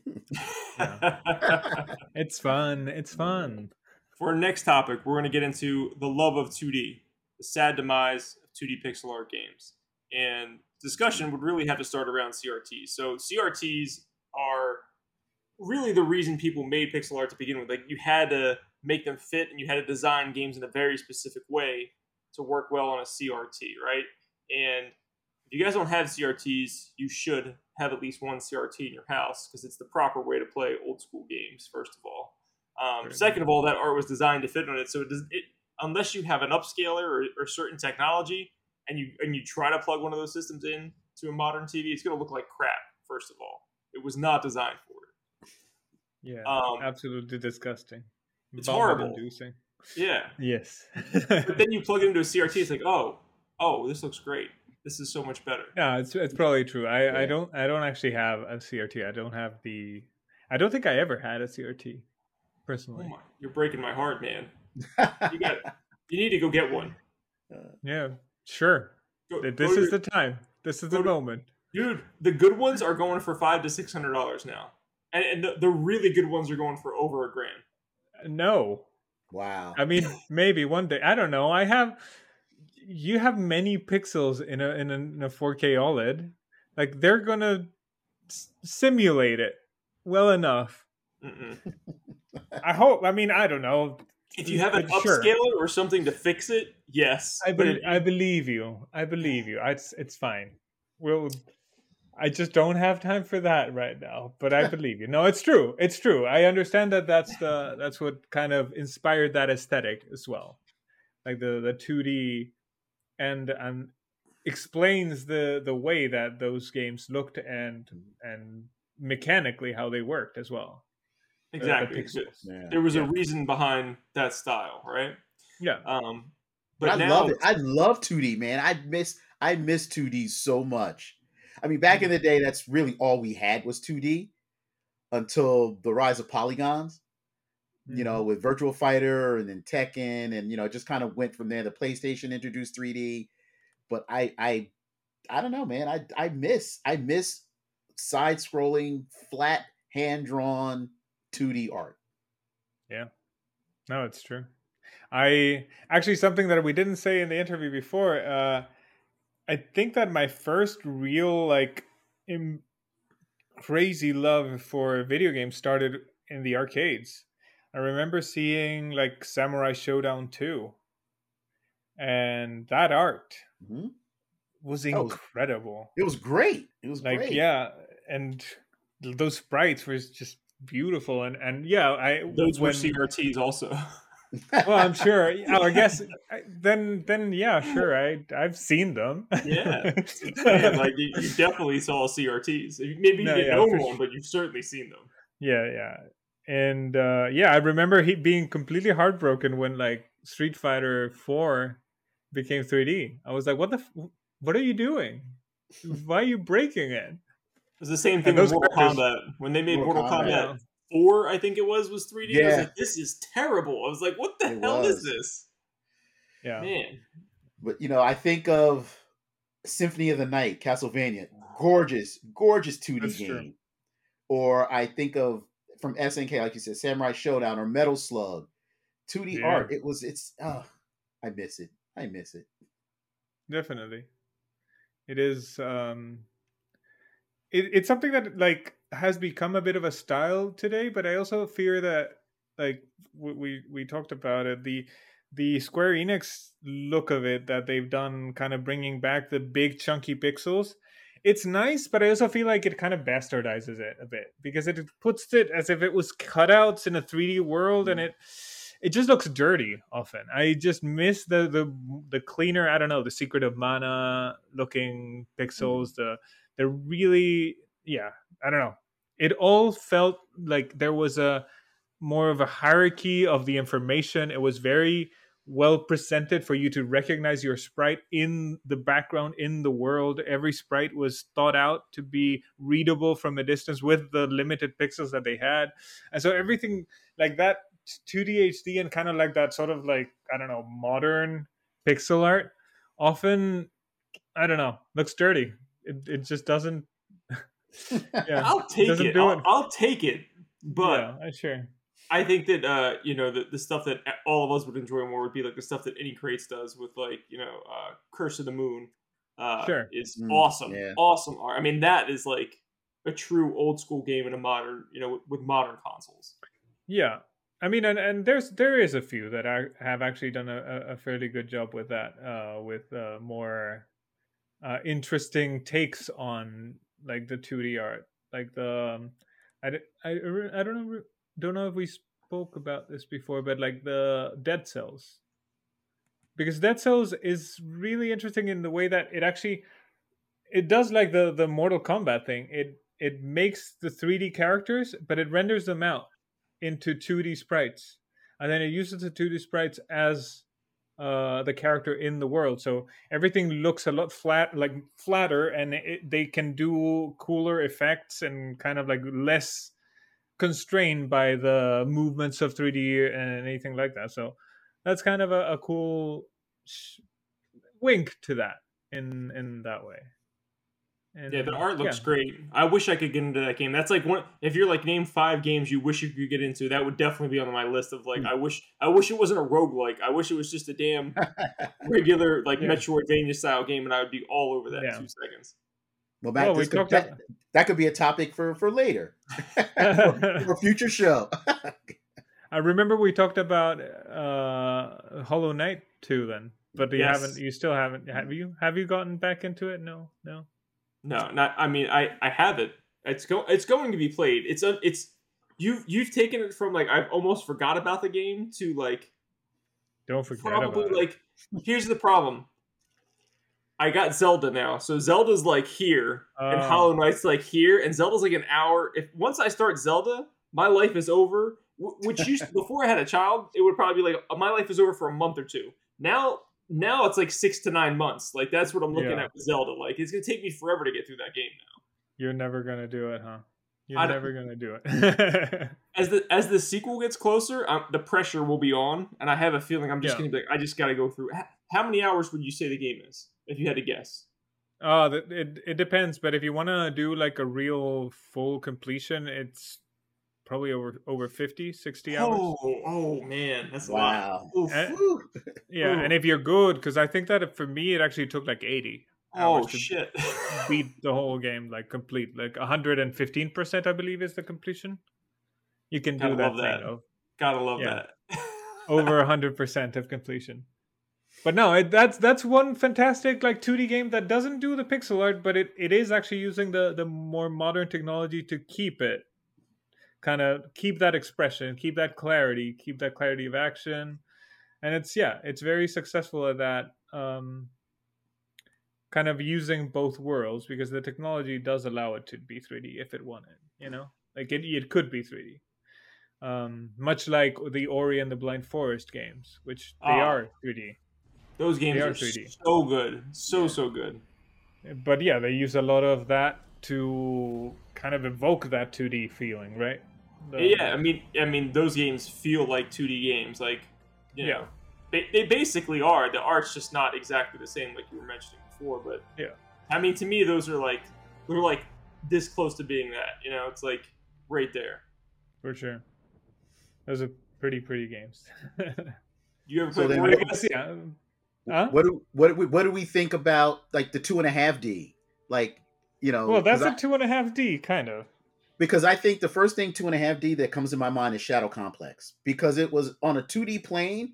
It's fun. It's fun. For our next topic, we're going to get into the love of 2D, the sad demise of 2D pixel art games. And discussion would really have to start around CRTs. So CRTs are really the reason people made pixel art to begin with. Like you had to make them fit and you had to design games in a very specific way to work well on a CRT, right? And if you guys don't have CRTs, you should have at least one CRT in your house because it's the proper way to play old school games, first of all. Um, second of all, that art was designed to fit on it, so it does it unless you have an upscaler or, or certain technology and you and you try to plug one of those systems in to a modern TV, it's going to look like crap. First of all, it was not designed for it. Yeah, Um, absolutely disgusting. it's Vomit horrible. Inducing. Yeah, Yes. but then you plug it into a CRT, it's like, oh, oh, this looks great. This is so much better. No, it's it's probably true. I, I don't I don't actually have a CRT. I don't have the. I don't think I ever had a CRT, personally. Oh personally. my, you're breaking my heart, man. You got, you need to go get one. Yeah, sure. Go, Th- go This to is your- the time. This is the to- moment. dude. The good ones are going for five to six hundred dollars now, and, and the, the really good ones are going for over a grand. No, wow. I mean maybe one day. I don't know. I have. You have many pixels in a in a, in a 4K OLED. Like they're gonna s- simulate it well enough. I hope. I mean, I don't know. If you have an But sure. upscaler or something to fix it, yes. I, But be- I believe you. I believe you. It's it's fine. We'll. I just don't have time for that right now, but I believe you. No, it's true. It's true. I understand that that's the that's what kind of inspired that aesthetic as well, like the the two D, and and explains the the way that those games looked and hmm. and mechanically how they worked as well. The- the exactly. Yeah. There was Yeah. a reason behind that style, right? Yeah. Um, But but I now, love it. I love 2D, man. I miss I miss 2D so much. I mean, back in mm-hmm. the day, that's really all we had was 2D until the rise of polygons. You know, with Virtua Fighter and then Tekken, and you know, just kind of went from there. The PlayStation introduced 3D, but I I I don't know, man. I I miss I miss side scrolling, flat, hand drawn 2D art. Yeah, no, it's true. I actually something that we didn't say in the interview before. Uh, I think that my first real like Im- crazy love for video games started in the arcades. I remember seeing like Samurai Shodown 2, and that art Mhm. was That was- incredible. It was great. It was like great. yeah, and those sprites were just beautiful. And and yeah, I those were CRTs also. well, I'm sure. Oh, I guess then, then yeah, sure. I I've seen them. Yeah. Man, like you, you definitely saw CRTs. Maybe you No, didn't yeah, own one, sure. but you've certainly seen them. yeah, yeah, and uh, yeah, I remember he being completely heartbroken when like Street Fighter Four became 3D. I was like, what the, f- what are you doing? Why are you breaking it? It was the same thing with Mortal characters- Kombat. When they made Mortal Mortal, Kombat. Kombat 4, I think it was, was 3D. I was like, this is terrible. I was like, what the It hell is this? Yeah, Man. But you know, I think of Symphony of the Night, Castlevania, gorgeous, gorgeous 2D That's game. true. Or I think of from SNK, like you said, Samurai Shodown or Metal Slug, 2D Yeah. art. It was, it's, oh, I miss it. I miss it. definitely. It is. um it, It's something that like has become a bit of a style today, but I also fear that like we we, we talked about it the the Square Enix look of it that they've done, kind of bringing back the big chunky pixels. It's nice, but I also feel like it kind of bastardizes it a bit because it puts it as if it was cutouts in a 3D world, and it it just looks dirty often. I just miss the the the cleaner. I don't know the Secret of Mana looking pixels. Mm. The the really yeah. I don't know. It all felt like there was a more of a hierarchy of the information. It was very well presented for you to recognize your sprite in the background in the world every sprite was thought out to be readable from a distance with the limited pixels that they had and so everything like that 2D HD and kind of like that sort of like I don't know modern pixel art often I don't know looks dirty. It it just doesn't. yeah, I'll take it. Do I'll, it. I'll take it. But yeah, sure. I think that uh, you know the, the stuff that all of us would enjoy more would be like the stuff that Inti Creates does with like you know uh, Curse of the Moon. Uh, sure, is mm, awesome, yeah. awesome art. I mean, that is like a true old school game in a modern, you know, with, with modern consoles. Yeah, I mean, and, and there's there is a few that I have actually done a, a fairly good job with that, uh, with uh, more uh, interesting takes on like the 2D art, like the um, I, I, I don't know don't know if we spoke about this before, but like the Dead Cells, because Dead Cells is really interesting in the way that it actually it does like the the Mortal Kombat thing. It it makes the 3D characters, but it renders them out into 2D sprites, and then it uses the 2D sprites as uh, the character in the world. So everything looks a lot flat, like flatter, and it, they can do cooler effects and kind of like less constrained by the movements of 3D and anything like that. So that's kind of a, a cool sh- wink to that in in that way. And, yeah, the art looks yeah. great. I wish I could get into that game. That's like one. If you're like name five games you wish you could get into, that would definitely be on my list of like. Mm. I wish. I wish it wasn't a roguelike. I wish it was just a damn regular like yeah. Metroidvania style game, and I would be all over that yeah. in two seconds. Well, Matt, well, we could, that, that, could be a topic for for later, for, for, a future show. I remember we talked about uh Hollow Knight too. Then, but you yes. haven't. You still haven't. Have you? Have you gotten back into it? No, no. No, not. I mean, I I have it. It's go. It's going to be played. It's a. It's you've you've taken it from like I've almost forgot about the game to like. Don't forget probably about like. It. Here's the problem. I got Zelda now, so Zelda's like here, and oh. Hollow Knight's like here, and Zelda's like an hour. If once I start Zelda, my life is over. Which used before I had a child, it would probably be like my life is over for a month or two. Now now it's like six to nine months. Like that's what I'm looking yeah. at with Zelda. Like it's gonna take me forever to get through that game now. You're never gonna do it, huh? You're never gonna do it. as the as the sequel gets closer, um, the pressure will be on, and I have a feeling I'm just yeah. gonna be like, I just gotta go through. How many hours would you say the game is, if you had to guess? Uh, it it depends, but if you want to do like a real full completion, it's probably over over 50 60 hours oh, oh man that's wow and, yeah Ooh. and if you're good because i think that for me it actually took like 80 oh shit beat the whole game like complete like 115% i believe is the completion you can do Gotta that, that. Of, gotta love yeah. that over 100% of completion but no it, that's that's one fantastic like 2d game that doesn't do the pixel art but it, it is actually using the the more modern technology to keep it kind of keep that expression, keep that clarity, keep that clarity of action. And it's yeah, it's very successful at that. Um, kind of using both worlds because the technology does allow it to be 3D if it wanted, you know? Like it it could be 3D. Um, much like the Ori and the Blind Forest games, which they oh, are 3D. Those games are, are 3D. so good. So so good. But yeah, they use a lot of that to kind of evoke that 2D feeling, right? The, yeah, I mean, I mean, those games feel like 2D games. Like, you know, they, they basically are. The art's just not exactly the same, like you were mentioning before. But yeah, I mean, to me, those are like they're like this close to being that. You know, it's like right there. For sure, those are pretty pretty games. you ever played so play? Guess, yeah. Huh? What do what do we, what do we think about like the two and a half D? Like, you know, well, that's a I, two and a half D kind of because I think the first thing two and a half D that comes to my mind is Shadow Complex because it was on a 2D plane,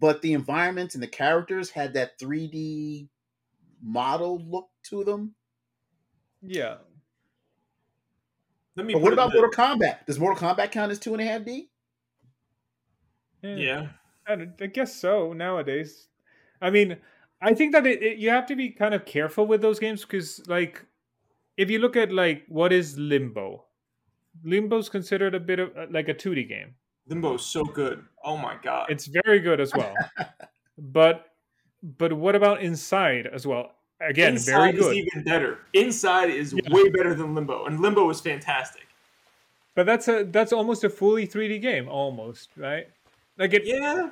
but the environments and the characters had that 3D model look to them. Yeah. Let me. But what about Mortal Kombat? Does Mortal Kombat count as two and a half D? Eh. Yeah. I, I guess so nowadays. I mean, I think that it, it, you have to be kind of careful with those games because, like, if you look at like what is Limbo, Limbo's considered a bit of uh, like a 2D game. Limbo's so good. Oh my god. It's very good as well. but but what about Inside as well? Again, Inside very good. Is even better. Inside is Yeah. way better than Limbo, and Limbo is fantastic. But that's a that's almost a fully 3D game, almost right? Like it, Yeah.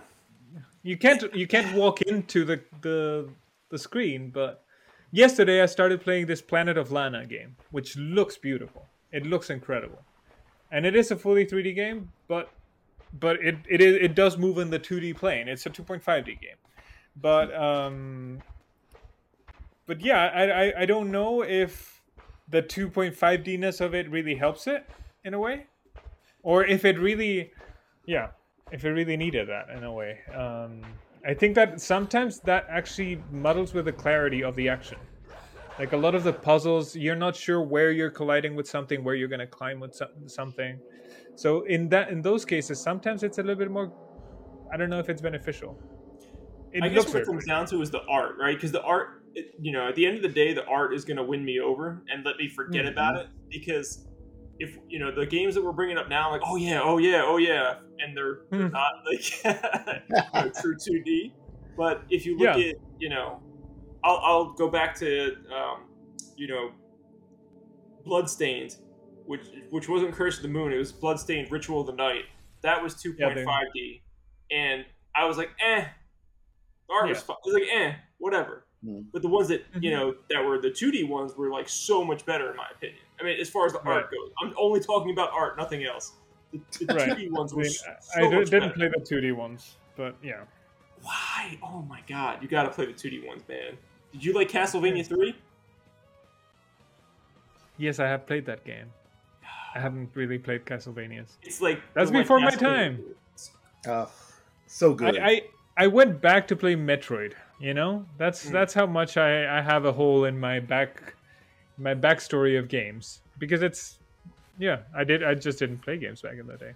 You can't you can't walk into the the the screen. But yesterday I started playing this Planet of Lana game, which looks beautiful. It looks incredible, and it is a fully 3D game, but but it it is it does move in the 2D plane. It's a 2.5D game, but um, but yeah, I I, I don't know if the 2.5D ness of it really helps it in a way, or if it really, yeah, if it really needed that in a way. Um, I think that sometimes that actually muddles with the clarity of the action. Like a lot of the puzzles, you're not sure where you're colliding with something, where you're going to climb with some- something. So in that in those cases, sometimes it's a little bit more. I don't know if it's beneficial. It I guess what it comes down to is the art, right? Because the art, it, you know, at the end of the day, the art is going to win me over and let me forget Mhm. about it. Because if you know the games that we're bringing up now, like oh yeah, oh yeah, oh yeah, and they're, they're Hmm. not like you true two D. But if you look Yeah. at, you know, I'll, I'll go back to, um, you know, Bloodstained, which which wasn't Curse of the Moon. It was Bloodstained Ritual of the Night. That was two Yeah, point they- five D, and I was like, eh. The art was Yeah. fun. I was like, eh, whatever. Mm. But the ones that you Mhm. know that were the two D ones were like so much better in my opinion. I mean, as far as the art goes, I'm only talking about art, nothing else. The, the Right. two D ones I, mean, so I I much didn't better. play the 2D ones, but yeah. Why? Oh my god, you got to play the two D ones, man. Did you like Castlevania three? Yes, I have played that game. I haven't really played Castlevanias. It's like That's before my time. Oh, so good. I, I I went back to play Metroid. You know, that's Mm. that's how much I I have a hole in my back my backstory of games because it's yeah I did I just didn't play games back in the day.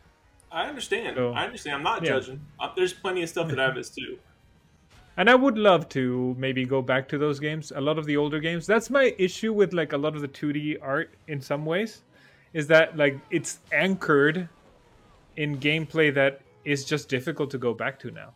I understand. So- I understand. I'm not yeah. judging. Uh, there's plenty of stuff that I missed too. And I would love to maybe go back to those games, a lot of the older games. That's my issue with like a lot of the 2D art in some ways, is that like it's anchored in gameplay that is just difficult to go back to now.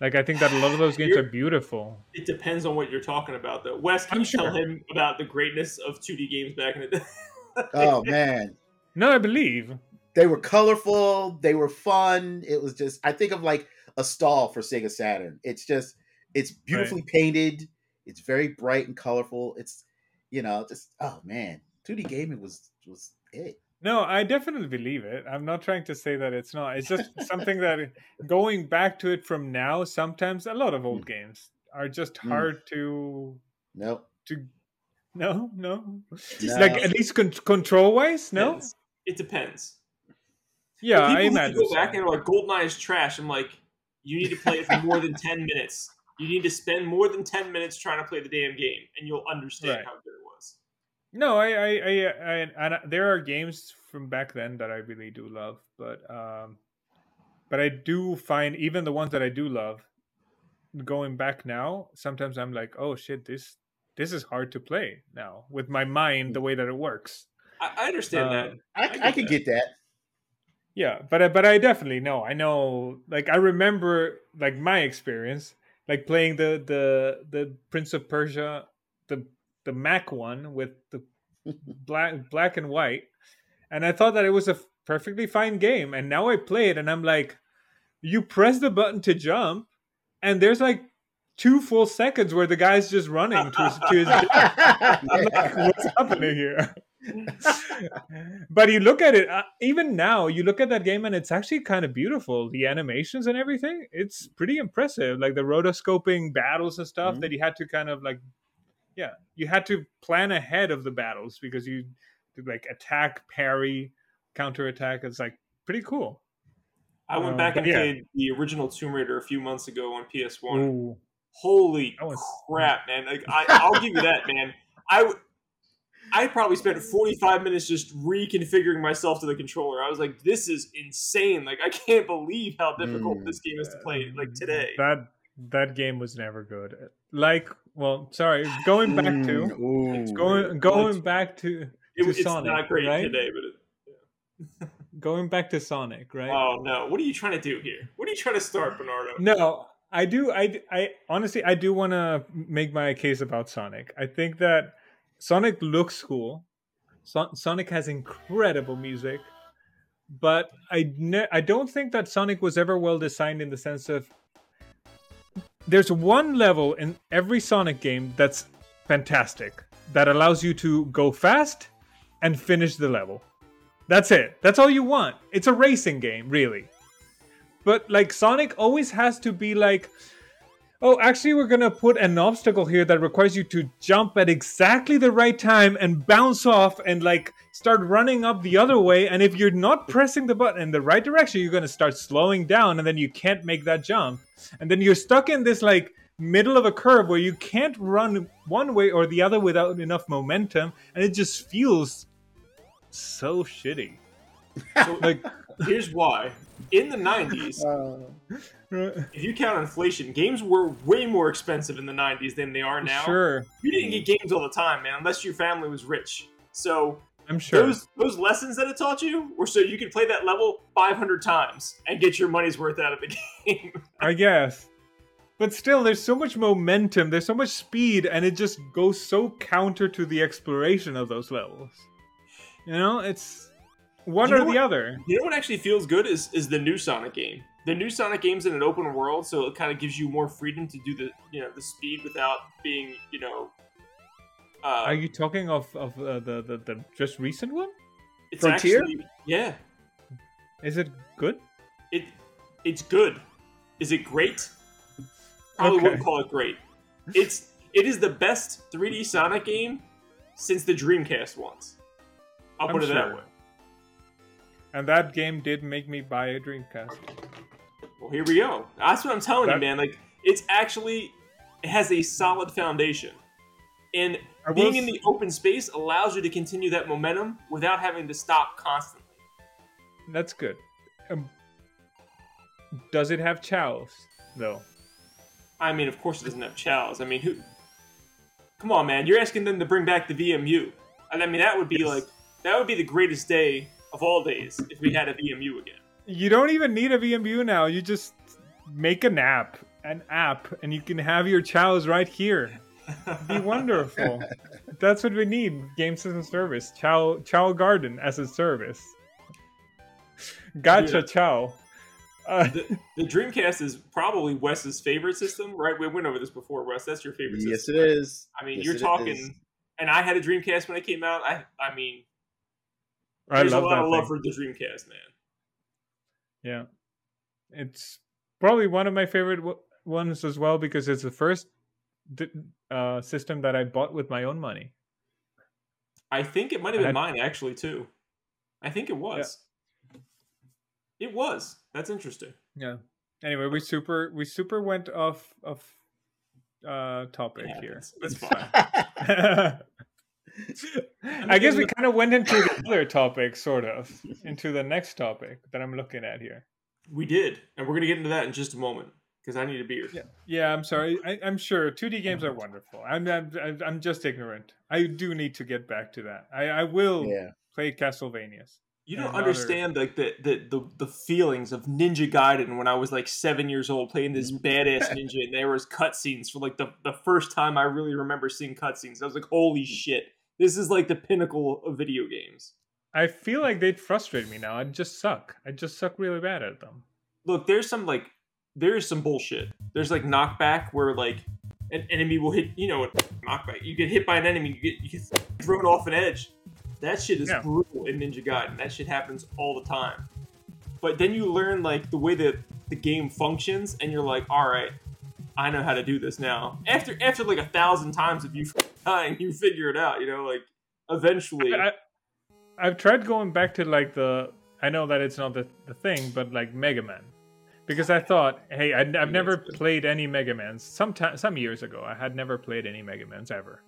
Like I think that a lot of those games are You're- beautiful. It depends on what you're talking about, though. Wes, can I'm you tell him about the greatness of 2D games back in the day? oh man, No, I believe. they were colorful. They were fun. It was just. I think of like Astal for Sega Saturn. It's just. It's beautifully painted. It's very bright and colorful. It's, you know, just oh man, 2D gaming was was it. No, I definitely believe it. I'm not trying to say that it's not. It's just something that going back to it from now, sometimes a lot of old games are just Mm. hard to Nope. to no, no. No. Like at least con- control wise, no? Depends. It depends. Yeah, People I who imagine. go back and are like, GoldenEye is trash. I'm like, you need to play it for more than 10 minutes. You need to spend more than 10 minutes trying to play the damn game, and you'll understand Right. how good it was. No, I, I, I, I, and I- there are games from back then that I really do love, but, um, but I do find even the ones that I do love, going back now, sometimes I'm like, oh shit, this, this is hard to play now with my mind the way that it works. I, I understand that. Um, I, I I, get can that. get that. Yeah, but I, but I definitely know. I know. Like I remember, like my experience, like playing the the the Prince of Persia, the the Mac one with the black black and white, and I thought that it was a perfectly fine game. And now I play it, and I'm like, you press the button to jump, and there's like two full seconds where the guy's just running to his, to his death. I'm like, what's happening here? but you look at it, uh, even now, you look at that game and it's actually kind of beautiful. The animations and everything, it's pretty impressive. Like the rotoscoping battles and stuff Mhm. that you had to kind of like, yeah, you had to plan ahead of the battles because you like attack, parry, counter attack. It's like pretty cool. I went Um, back and yeah. played the original Tomb Raider a few months ago on PS1. Ooh. Holy was- crap, man! Like I, I'll give you that, man. I I probably spent 45 minutes just reconfiguring myself to the controller. I was like, this is insane. Like, I can't believe how difficult Mm. this game is to play, like, today. That that game was never good. Like, well, sorry, going back to Mm, ooh. going going back to It, to it's Sonic, not great right? today, but it, going back to Sonic, right? oh no. What are you trying to do here? What are you trying to start, Bernardo? No, I do. I, I honestly, I do want to make my case about Sonic. I think that Sonic looks cool. So- Sonic has incredible music, but I ne- I don't think that Sonic was ever well designed in the sense of there's one level in every Sonic game that's fantastic that allows you to go fast and finish the level. That's it. That's all you want. It's a racing game, really. But like Sonic always has to be like, oh, actually, we're gonna put an obstacle here that requires you to jump at exactly the right time and bounce off and like start running up the other way. And if you're not pressing the button in the right direction, you're gonna start slowing down, and then you can't make that jump. And then you're stuck in this like middle of a curve where you can't run one way or the other without enough momentum, and it just feels so shitty. So, Like, here's why. In the 90s, Uh, if you count inflation, games were way more expensive in the 90s than they are now. sure, You didn't get games all the time, man, unless your family was rich. So I'm sure. those those lessons that it taught you were so you could play that level 500 times and get your money's worth out of the game. I guess. But still, there's so much momentum, there's so much speed, and it just goes so counter to the exploration of those levels. You know, it's one You or the what- other. you know what actually feels good is is the new Sonic game. The new Sonic game's in an open world, so it kind of gives you more freedom to do the you know the speed without being you know. Uh, Are you talking of of uh, the, the the just recent one? it's Frontier? Actually, yeah, Is it good? it it's good. Is it great? Probably Okay. wouldn't call it great. It's it is the best 3D Sonic game since the Dreamcast ones. I'll I'm put it that way. And that game did make me buy a Dreamcast. Well, here we go. That's what I'm telling That- you, man. Like it's actually it has a solid foundation, and being in the open space allows you to continue that momentum without having to stop constantly. That's good. Um, does it have chows though? I mean, of course, it doesn't have chows. I mean, who? Come on, man. You're asking them to bring back the VMU, and I mean that would be Yes. like that would be the greatest day of all days if we had a VMU again. You don't even need a VMU now. You just make an app, an app, and you can have your chows right here. Be wonderful. That's what we need. Game system service. Chao Chao Garden as a service. Gotcha Yeah. Chow. Uh, the, the Dreamcast is probably Wes's favorite system, right? We went over this before, Wes. That's your favorite system. yes, system. it is. I mean, Yes, you're talking, is. and I had a Dreamcast when it came out. I, I mean, I there's love a lot that of love thing. for the Dreamcast, man. Yeah, it's probably one of my favorite w- ones as well because it's the first d- uh, system that I bought with my own money. I think it might have been had- mine actually too. I think it was. It was. That's interesting. Yeah. Anyway, we super we super went off of uh topic It here. It's It's fine. I guess we kind of went into the other topic, sort of, into the next topic that I'm looking at here. We did, and we're gonna get into that in just a moment because I need a beer. Yeah, yeah. I'm sorry. I, I'm sure 2D games are wonderful. I'm, I'm I'm just ignorant. I do need to get back to that. I I will yeah. play Castlevanias. You don't and other- understand like the, the the the feelings of Ninja Gaiden when I was like seven years old playing this mm-hmm. badass ninja, and there was cutscenes for like the the first time I really remember seeing cutscenes. I was like, holy shit, this is like the pinnacle of video games. I feel like they'd frustrate me now. I'd just suck. I just suck really bad at them. look, there's some like there's some bullshit. There's like knockback where like an enemy will hit. You know knockback? You get hit by an enemy, you get you get thrown off an edge. That shit is Yeah. brutal in Ninja Gaiden. That shit happens all the time. But then you learn like the way that the game functions, and you're like, all right, I know how to do this now. After after like a thousand times of you dying, you figure it out. You know, like eventually. I, I've tried going back to like the. I know that it's not the, the thing, but like Mega Man, because I thought, hey, I, I've never played any Mega Mans. Some some years ago, I had never played any Mega Mans ever,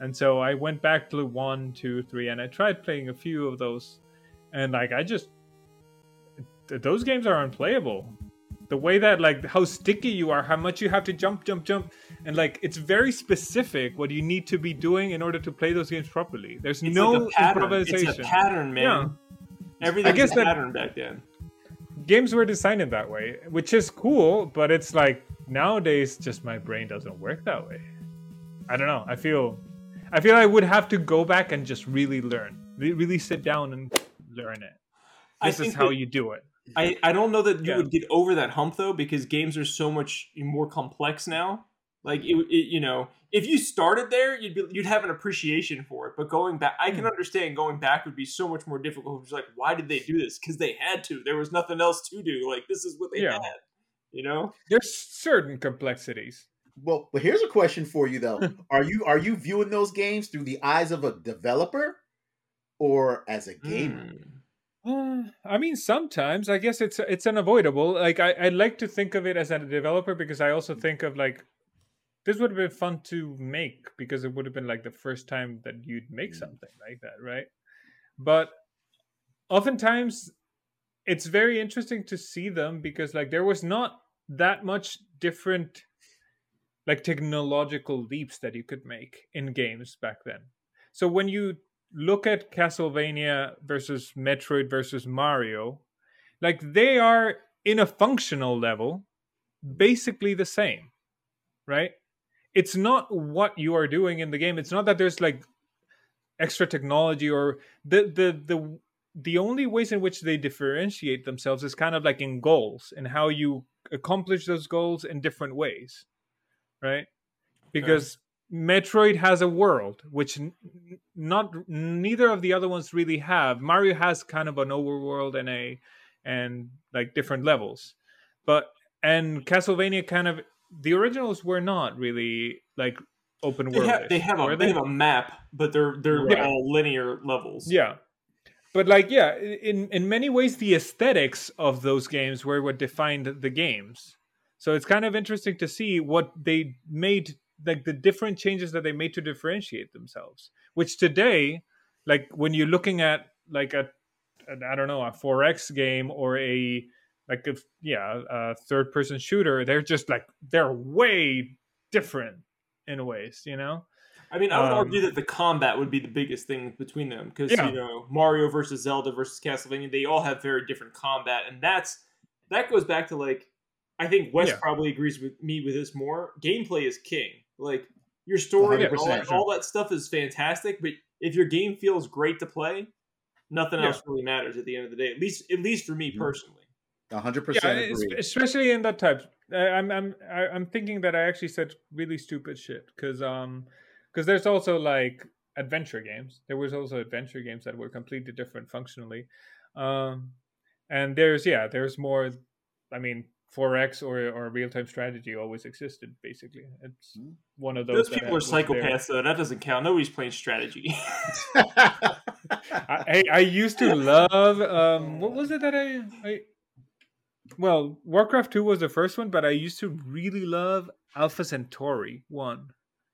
And so I went back to one, two, three, and I tried playing a few of those, and like I just those games are unplayable. The way that like how sticky you are, how much you have to jump, jump, jump, and like it's very specific what you need to be doing in order to play those games properly. There's It's no like improvisation. It's a pattern, man. Yeah. Everything's guess a that- pattern back then. games were designed in that way, which is cool, but it's like nowadays just my brain doesn't work that way. I don't know. I feel I feel I would have to go back and just really learn. Really sit down and learn it. I This is how that- you do it. I, I don't know that you Yeah. would get over that hump though because games are so much more complex now. Like it, it you know, if you started there, you'd be you'd have an appreciation for it. But going back, I Hmm. can understand going back would be so much more difficult. It's like, why did they do this? Because they had to. There was nothing else to do. Like this is what they Yeah. had. You know? There's certain complexities. Well, but here's a question for you though: Are you are you viewing those games through the eyes of a developer or as a gamer? Hmm. Uh, I mean, sometimes I guess it's it's unavoidable. Like I, I like to think of it as a developer because I also think of like this would have been fun to make because it would have been like the first time that you'd make Mm. something like that, right? But oftentimes it's very interesting to see them because like there was not that much different like technological leaps that you could make in games back then. So when you look at Castlevania versus Metroid versus Mario, like they are in a functional level basically the same, right? It's not what you are doing in the game. It's not that there's like extra technology or the the the the only ways in which they differentiate themselves is kind of like in goals and how you accomplish those goals in different ways, right? Because Metroid has a world which n- not neither of the other ones really have. Mario has kind of an overworld and a and like different levels, but and Castlevania kind of the originals were not really like open They world. have, they have a they have a map, but they're they're Right. all linear levels. Yeah. But like yeah, in in many ways the aesthetics of those games were what defined the games. So it's kind of interesting to see what they made like the different changes that they made to differentiate themselves. Which today, like when you're looking at like a, a I don't know, a 4X game or a like a yeah, a third person shooter, they're just like they're way different in ways, you know? I mean, I would Um, argue that the combat would be the biggest thing between them because Yeah. you know Mario versus Zelda versus Castlevania, they all have very different combat, and that's that goes back to like I think Wes Yeah. probably agrees with me with this more. Gameplay is king. Like your story, and all, 100%. that, all that stuff is fantastic, but if your game feels great to play, nothing Yeah. else really matters at the end of the day. At least, at least for me Mhm. personally. A hundred yeah, percent especially in that type. I- I'm I'm I- I'm thinking that I actually said really stupid shit because um because there's also like adventure games. There was also adventure games that were completely different functionally, um and there's yeah there's more. I mean, 4X or or real time strategy always existed. Basically, it's Mm. one of those. Those people are was there. psychopaths, though. That doesn't count. Nobody's playing strategy. I, hey, I used to love um what was it that I I well Warcraft 2 was the first one, but I used to really love Alpha Centauri 1.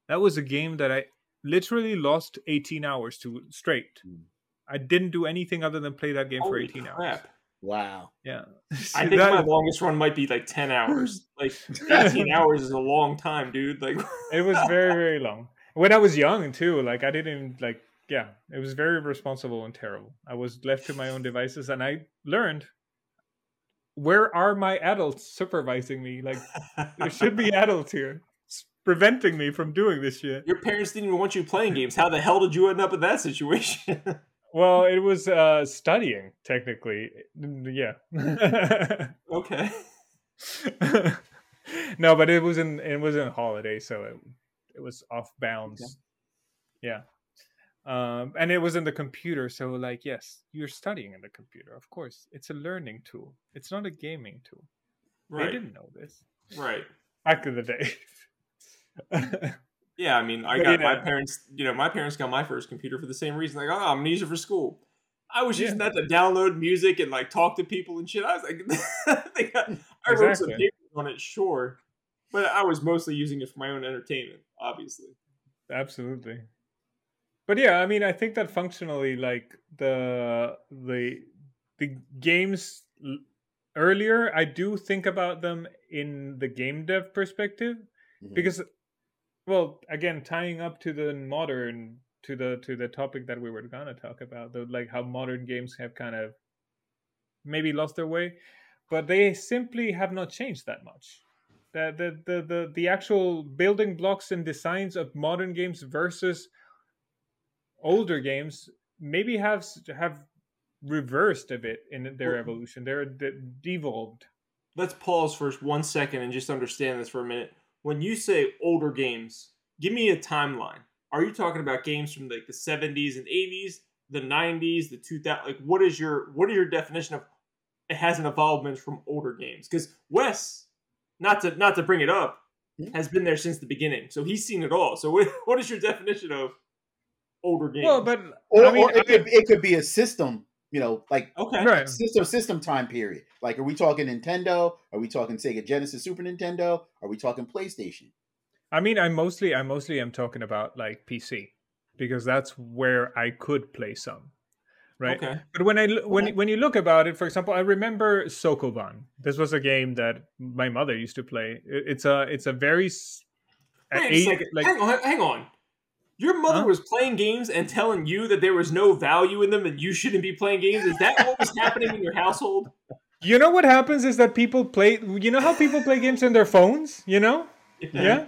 That was a game that I literally lost 18 hours to straight. Mm. I didn't do anything other than play that game for Holy 18 hours. Crap. wow. Yeah. I think That- my longest run might be like 10 hours. Like 18 hours is a long time, dude. Like it was very very long. When I was young too, like I didn't like yeah, it was very irresponsible and terrible. I was left to my own devices and I learned where are my adults supervising me? Like there should be adults here preventing me from doing this shit. your parents didn't even want you playing games. How the hell did you end up in that situation? Well, it was uh studying technically. Yeah. okay. no, but it was in it was in holiday, so it it was off bounds. Yeah. Um, and it was in the computer, so like yes, you're studying in the computer. Of course, it's a learning tool. It's not a gaming tool. They Right. didn't know this Right. back in the day. Yeah, I mean, I But, got you my parents, you know, my parents got my first computer for the same reason. Like, oh, I'm going to use it for school. I was Yeah. using that to download music and like talk to people and shit. I was like, they got, I wrote some papers on it, sure. But I was mostly using it for my own entertainment, obviously. Absolutely. but yeah, I mean, I think that functionally, like the the the games earlier, I do think about them in the game dev perspective Mhm. because, well, again, tying up to the modern to the to the topic that we were gonna talk about, the like how modern games have kind of maybe lost their way, but they simply have not changed that much. The the the the, the actual building blocks and designs of modern games versus older games maybe have have reversed a bit in their evolution. They're de- devolved. Let's pause for one second and just understand this for a minute. When you say older games, give me a timeline. Are you talking about games from like the 70s and 80s, the 90s, the 2000? Like, what is your what is your definition of it hasn't evolved much from older games? Because Wes, not to not to bring it up, has been there since the beginning, so he's seen it all. So, what, what is your definition of older games? Well, but Or, I mean, or it, I- could, it could be a system, you know, like okay, right. system system time period. Like, are we talking Nintendo? Are we talking Sega Genesis, Super Nintendo? Are we talking PlayStation? I mean, I mostly, I mostly am talking about like PC because that's where I could play some, right? okay, But when I when Okay. when you look about it, for example, I remember Sokoban. This was a game that my mother used to play. It's a it's a very Wait a eight- second. like hang on, hang on. Your mother Huh? was playing games and telling you that there was no value in them and you shouldn't be playing games. Is that what was happening in your household? you know what happens is that people play. You know how people play games on their phones. You know, yeah.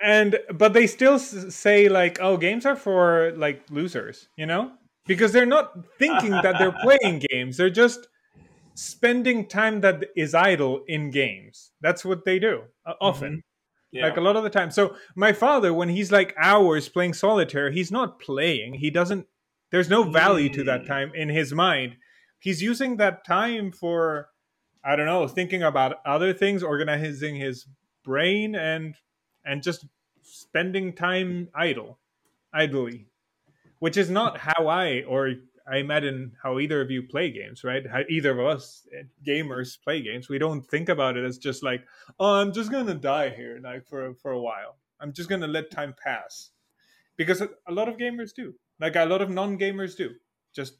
And but they still s- say like, oh, games are for like losers. You know, because they're not thinking that they're playing games. They're just spending time that is idle in games. That's what they do uh, often. Yeah. like a lot of the time. So my father, when he's like hours playing solitaire, he's not playing. He doesn't. There's no value to that Mm. time in his mind. He's using that time for, I don't know, thinking about other things, organizing his brain, and and just spending time idle, idly, which is not how I or I imagine how either of you play games, right? How either of us eh, gamers play games. We don't think about it as just like oh, I'm just gonna die here, like for for a while. I'm just gonna let time pass, because a lot of gamers do, like a lot of non-gamers do. Just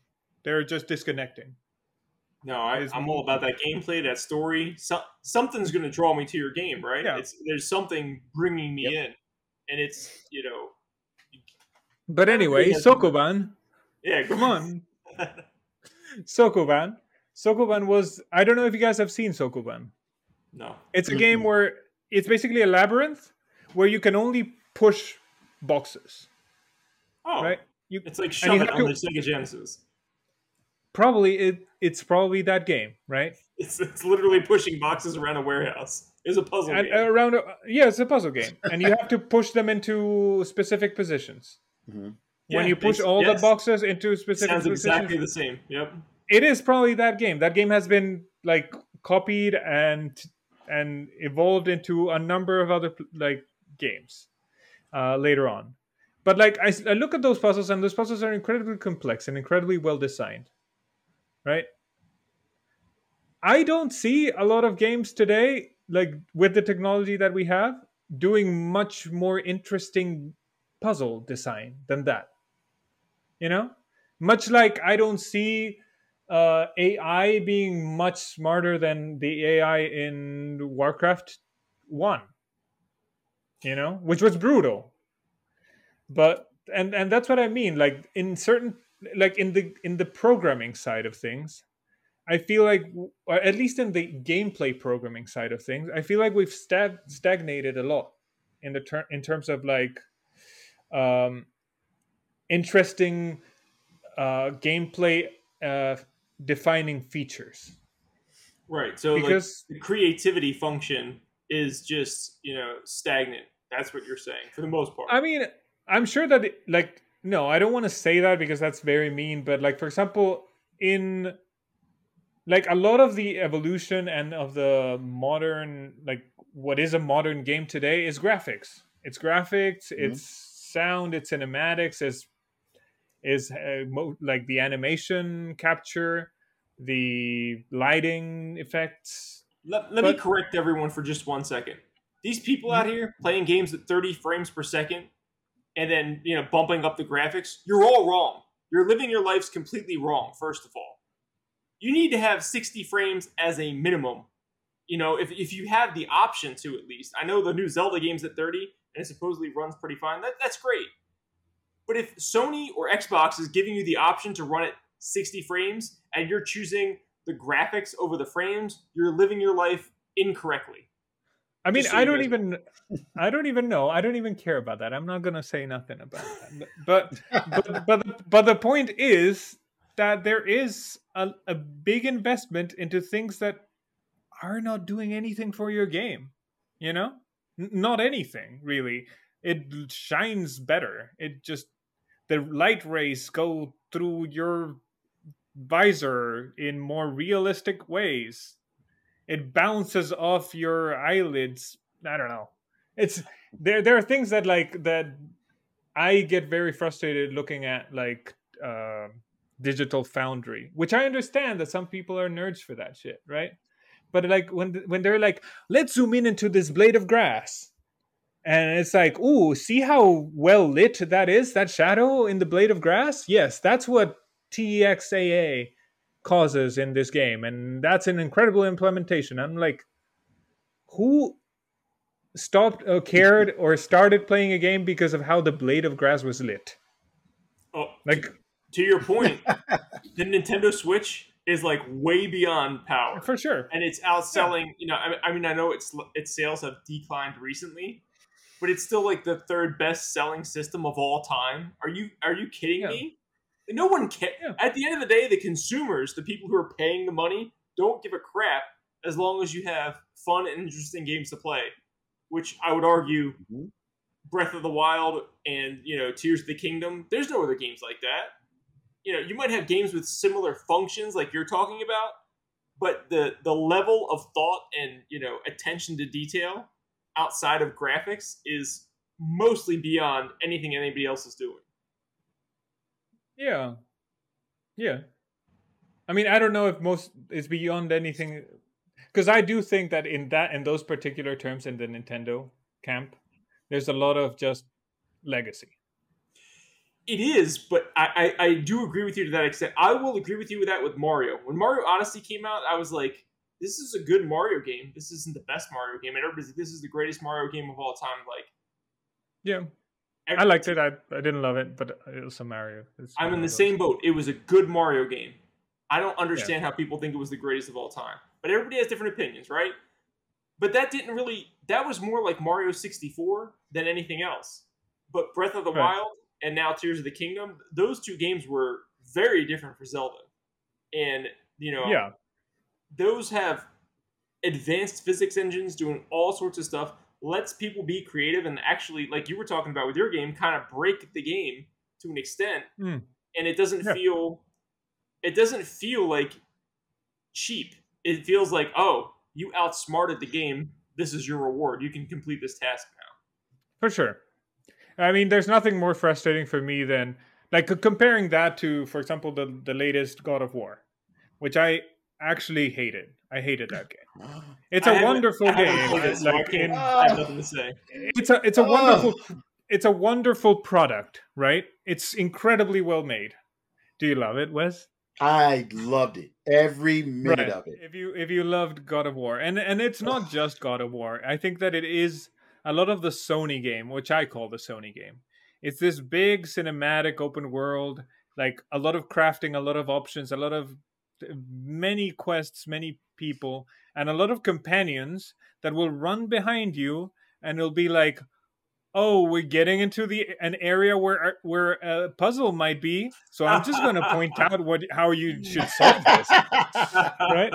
they're just disconnecting. no, I, I'm all about that gameplay, that story. So, something's going to draw me to your game, right? Yeah. It's there's something bringing me Yep. in, and it's you know, But anyway. Sokoban, yeah. come on, Sokoban. Sokoban was I don't know if you guys have seen Sokoban. no, It's a game where it's basically a labyrinth where you can only push boxes, oh, right? You it's like you shove it on to- the Sega Genesis. probably it it's probably that game, right? It's it's literally pushing boxes around a warehouse. It's a puzzle And game. around a, yeah, it's a puzzle game, and you have to push them into specific positions. Mhm. Yeah, when you push all yes. the boxes into specific Sounds positions, exactly the same. Yep. it is probably that game. That game has been like copied and and evolved into a number of other like games uh, later on. But like I look at those puzzles, and those puzzles are incredibly complex and incredibly well designed, right? I don't see a lot of games today, like with the technology that we have, doing much more interesting puzzle design than that. You know, much like I don't see uh, AI being much smarter than the AI in Warcraft One. You know, which was brutal. But and and that's what I mean. Like in certain, like in the in the programming side of things, I feel like, or at least in the gameplay programming side of things, I feel like we've stag- stagnated a lot in the ter- in terms of like um, interesting uh, gameplay uh, defining features. Right. So like, Because the creativity function is just you know stagnant. That's what you're saying for the most part. I mean, I'm sure that it- like no, I don't want to say that because that's very mean. But like for example, in like a lot of the evolution and of the modern like what is a modern game today is graphics. It's graphics. It's sound. It's cinematics. It's is uh, mo- like the animation capture, the lighting effects. let let me correct everyone for just one second. These people out here playing games at 30 frames per second, and then you know bumping up the graphics, you're all wrong. You're living your lives completely wrong. First of all, you need to have 60 frames as a minimum. You know, if if you have the option to at least. I know the new Zelda game's at 30 and it supposedly runs pretty fine. That that's great. But if Sony or Xbox is giving you the option to run at 60 frames and you're choosing the graphics over the frames, you're living your life incorrectly. I mean, I don't even, I don't even know. I don't even care about that. I'm not gonna say nothing about that. But, but, but, the, but the point is that there is a, a big investment into things that are not doing anything for your game. You know, N- not anything really. It shines better. It just the light rays go through your visor in more realistic ways it bounces off your eyelids. I don't know. It's there. There are things that like that. I get very frustrated looking at like uh, Digital Foundry, which I understand that some people are nerds for that shit, right? But like when when they're like, let's zoom in into this blade of grass, and it's like, ooh, see how well lit that is? That shadow in the blade of grass? Yes, that's what TXAA causes in this game and that's an incredible implementation i'm like who stopped or cared or started playing a game because of how the blade of grass was lit oh like to your point the nintendo switch is like way beyond power for sure and it's outselling yeah. you know I, I mean i know its its sales have declined recently but it's still like the third best selling system of all time are you are you kidding yeah. me no one cares. Yeah. At the end of the day, the consumers, the people who are paying the money, don't give a crap as long as you have fun and interesting games to play. Which I would argue, mm-hmm. Breath of the Wild and you know Tears of the Kingdom. There's no other games like that. You know, you might have games with similar functions like you're talking about, but the the level of thought and you know attention to detail outside of graphics is mostly beyond anything anybody else is doing. Yeah. Yeah. I mean, I don't know if most is beyond anything because I do think that in that in those particular terms in the Nintendo camp, there's a lot of just legacy. It is, but I, I, I do agree with you to that extent. I will agree with you with that with Mario. When Mario Odyssey came out, I was like, this is a good Mario game. This isn't the best Mario game. And everybody's like, this is the greatest Mario game of all time. Like, yeah, I liked it. I, I didn't love it, but it was a Mario. It's I'm in the same boat. It was a good Mario game. I don't understand yeah. how people think it was the greatest of all time. But everybody has different opinions, right? But that didn't really that was more like Mario 64 than anything else. But Breath of the right. Wild and now Tears of the Kingdom, those two games were very different for Zelda. And, you know, yeah. Those have advanced physics engines doing all sorts of stuff lets people be creative and actually, like you were talking about with your game, kind of break the game to an extent, mm. and it doesn't yeah. feel it doesn't feel like cheap. It feels like oh, you outsmarted the game. This is your reward. You can complete this task now. For sure. I mean, there's nothing more frustrating for me than like comparing that to, for example, the the latest God of War, which I actually hated. I hated that game. It's a wonderful game. like in, I have nothing to say. It's a it's a wonderful it's a wonderful product, right? It's incredibly well made. Do you love it, Wes? I loved it every minute right. of it. If you if you loved God of War, and and it's not just God of War. I think that it is a lot of the Sony game, which I call the Sony game. It's this big cinematic open world, like a lot of crafting, a lot of options, a lot of many quests, many people, and a lot of companions that will run behind you, and it'll be like, "Oh, we're getting into the an area where uh, where a puzzle might be." So I'm just going to point out what how you should solve this, right?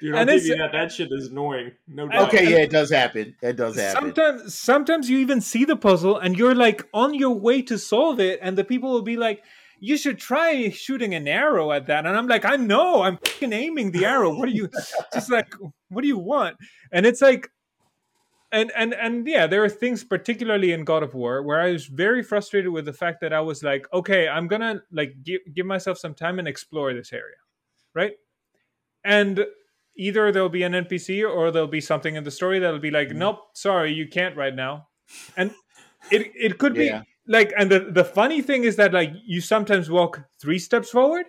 Dude, I'll and give you that. That shit is annoying. No doubt. Okay, yeah, it does happen. It does happen. Sometimes, sometimes you even see the puzzle, and you're like on your way to solve it, and the people will be like you should try shooting an arrow at that. And I'm like, I know, I'm aiming the arrow. What do you just like? What do you want? And it's like, and and and yeah, there are things, particularly in God of War, where I was very frustrated with the fact that I was like, okay, I'm gonna like give give myself some time and explore this area, right? And either there'll be an NPC or there'll be something in the story that'll be like, mm-hmm. nope, sorry, you can't right now. And it it could yeah. be like and the, the funny thing is that like you sometimes walk three steps forward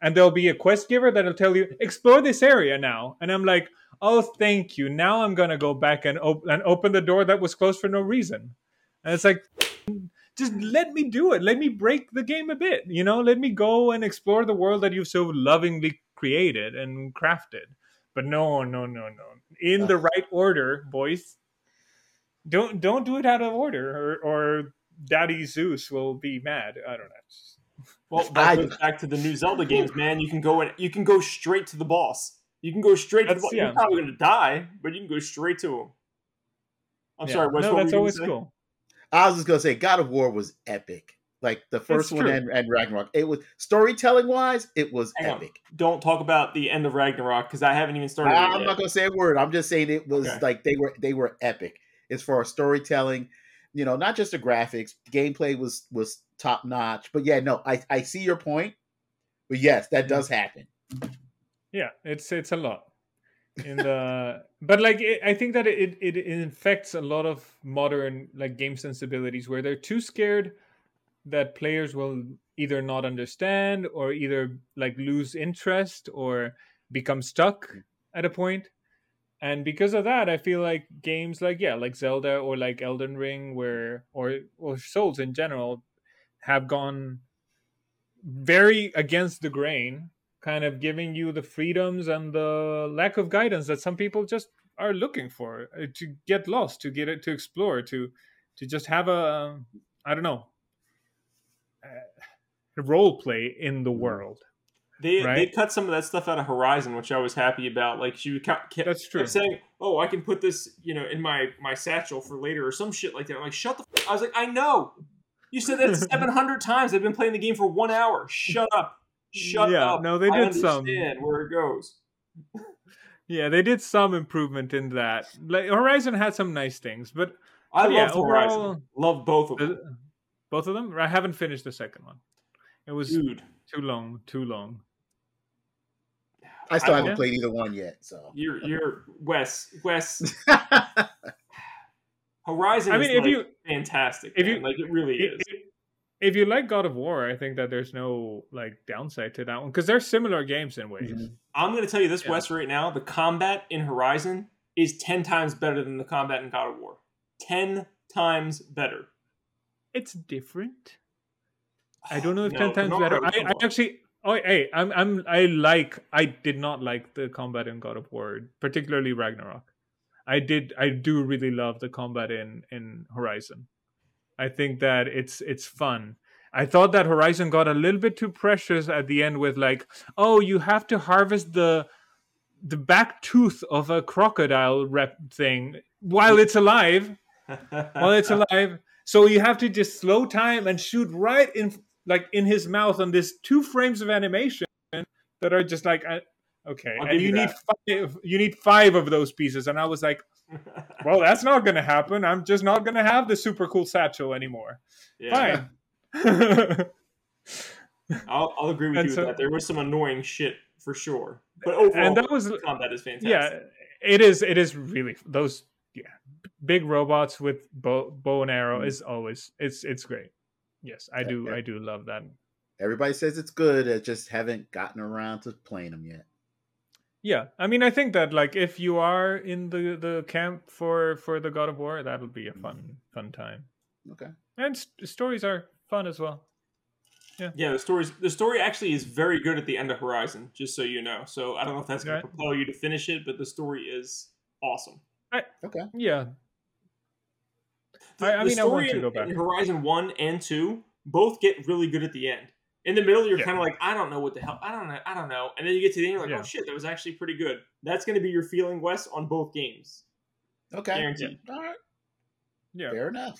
and there'll be a quest giver that'll tell you explore this area now. And i'm like oh thank you. Now i'm gonna go back and, op- and open the door that was closed for no reason. And it's like just let me do it. Let me break the game a bit you know? Let me go and explore the world that you've so lovingly created and crafted. But no no no no. In the right order boys. Don't don't do it out of order or, or daddy zeus will be mad i don't know Well, that goes back to the new Zelda games, man. You can go and you can go straight to the boss. You can go straight to the boss. yeah. You're probably gonna die, but you can go straight to him. I'm Yeah. sorry, Wes, no what that's gonna always say? cool I was just gonna say, God of War was epic. Like the first one true. and, and Ragnarok. It was storytelling wise, it was Hang on. epic. Don't talk about the end of Ragnarok because I haven't even started. I, it am yet. not gonna say a word. I'm just saying it was Okay. like they were they were epic as far as storytelling. You know, not just the graphics. Gameplay was was top notch. But yeah, no, I I see your point. But yes, that mm-hmm. does happen. yeah it's it's a lot in the uh, but like it, i think that it, it it infects a lot of modern like game sensibilities where they're too scared that players will either not understand or either like lose interest or become stuck mm. at a point and because of that i feel like games like yeah like zelda or like elden ring where or or souls in general have gone very against the grain kind of giving you the freedoms and the lack of guidance that some people just are looking for uh, to get lost to get it to explore to to just have a i don't know uh, role play in the Mhm. world They they cut some of that stuff out of Horizon, which I was happy about. Like she kept, kept, That's true. kept saying, "Oh, I can put this, you know, in my my satchel for later or some shit like that." I'm like, "Shut the!" F-. I was like, "I know." You said that 700 times. I've been playing the game for one hour. Shut up. Shut Yeah, up. no, they I did some. where it goes. yeah they did some improvement in that like horizon had some nice things but I But yeah, love Horizon. overall- Love both of them, both of them i haven't finished the second one it was dude. too long too long I still I- haven't Yeah. played either one yet. So You're you're Wes. Wes. Horizon. I is, mean, if like, you- fantastic. if man. you- like it really if, is. if- if you like god of war i think that there's no like downside to that one because they're similar games in ways Mhm. I'm going to tell you this, Yeah. Wes, right now. The combat in Horizon is 10 times better than the combat in God of War. 10 times better. it's different I don't know if No, ten times better. I. I actually, oh hey, I'm I'm I like I did not like the combat in God of War, particularly Ragnarok. I did I do really love the combat in in Horizon. I think that it's it's fun. I thought that Horizon got a little bit too precious at the end with like, oh, you have to harvest the the back tooth of a crocodile rep thing while it's alive while it's alive. So you have to just slow time and shoot right in, like in his mouth on this two frames of animation that are just like, uh, okay. And you need five, you need five of those pieces. And I was like, well, that's not going to happen. I'm just not going to have the super cool satchel anymore. yeah. Fine. I'll, I'll agree with And you so- with that. There was some annoying shit for sure. But overall, and that was combat is fantastic. yeah it is it is really those yeah big robots with bow, bow and arrow Mm. is always it's it's great yes i do yeah. i do love that everybody says it's good. I just haven't gotten around to playing them yet. yeah i mean i think that like if you are in the the camp for for the god of war that'll be a fun mm-hmm. fun time Okay. and st- stories are fun as well Yeah, Yeah, the stories the story actually is very good at the end of Horizon, just so you know. So I don't know if that's going Right. to propel you to finish it, but the story is awesome. Okay. yeah The, I- I the mean, I want story to in, go back. in Horizon One and Two both get really good at the end. In the middle, you're Yeah. kind of like, I don't know what the hell, I don't know, I don't know, and then you get to the end, you're like, Yeah. oh shit, that was actually pretty good. That's going to be your feeling, Wes, on both games, Okay. guaranteed. All right. yeah Fair enough.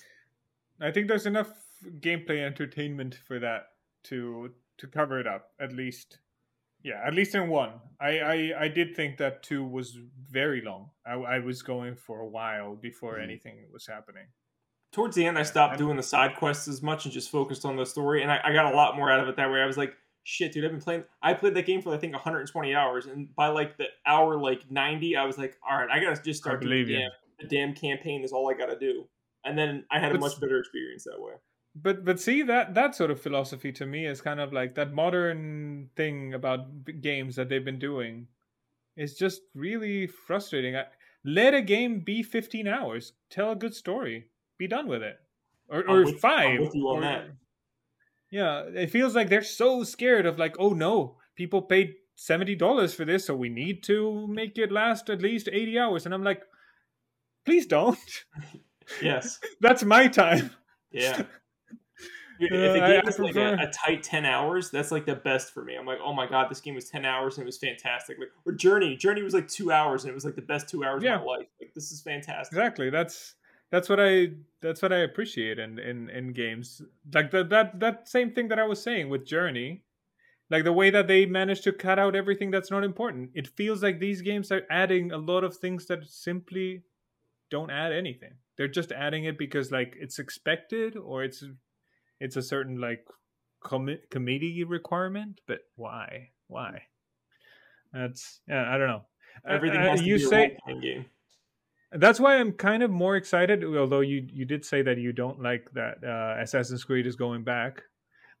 i think there's enough gameplay entertainment for that to to cover it up at least yeah at least in one i i, I did think that two was very long i, I was going for a while before Mhm. anything was happening Towards the end, I stopped doing the side quests as much and just focused on the story, and I, I got a lot more out of it that way. I was like, shit, dude, I've been playing. I played that game for I think 120 hours, and by like the hour like 90, I was like, all right, I gotta just start doing the damn, the damn campaign. Is all I gotta do, and then I had a It's- much better experience that way. but but see that that sort of philosophy to me is kind of like that modern thing about games that they've been doing is just really frustrating. I, let a game be 15 hours, tell a good story, be done with it, or or with- I'm 5 with you on or-. Yeah, it feels like they're so scared of like, oh no, people paid seventy dollars for this, so we need to make it last at least eighty hours. And I'm like, please don't. Yes. That's my time. Yeah. Dude, Uh, if a I- game I is like a, a tight 10 hours, that's like the best for me. I'm like, oh my god, this game was 10 hours and it was fantastic. Like, or Journey. Journey was like two hours and it was like the best two hours Yeah. of my life. Like, this is fantastic. Exactly. That's that's what I that's what I appreciate in in in games. Like the, that that same thing that I was saying with Journey. Like the way that they managed to cut out everything that's not important. It feels like these games are adding a lot of things that simply don't add anything. They're just adding it because like it's expected or it's it's a certain like com- committee requirement. But why? Why? That's yeah. I don't know. Everything uh, has to you be a say role-playing game. That's why I'm kind of more excited. Although you you did say that you don't like that uh, Assassin's Creed is going back,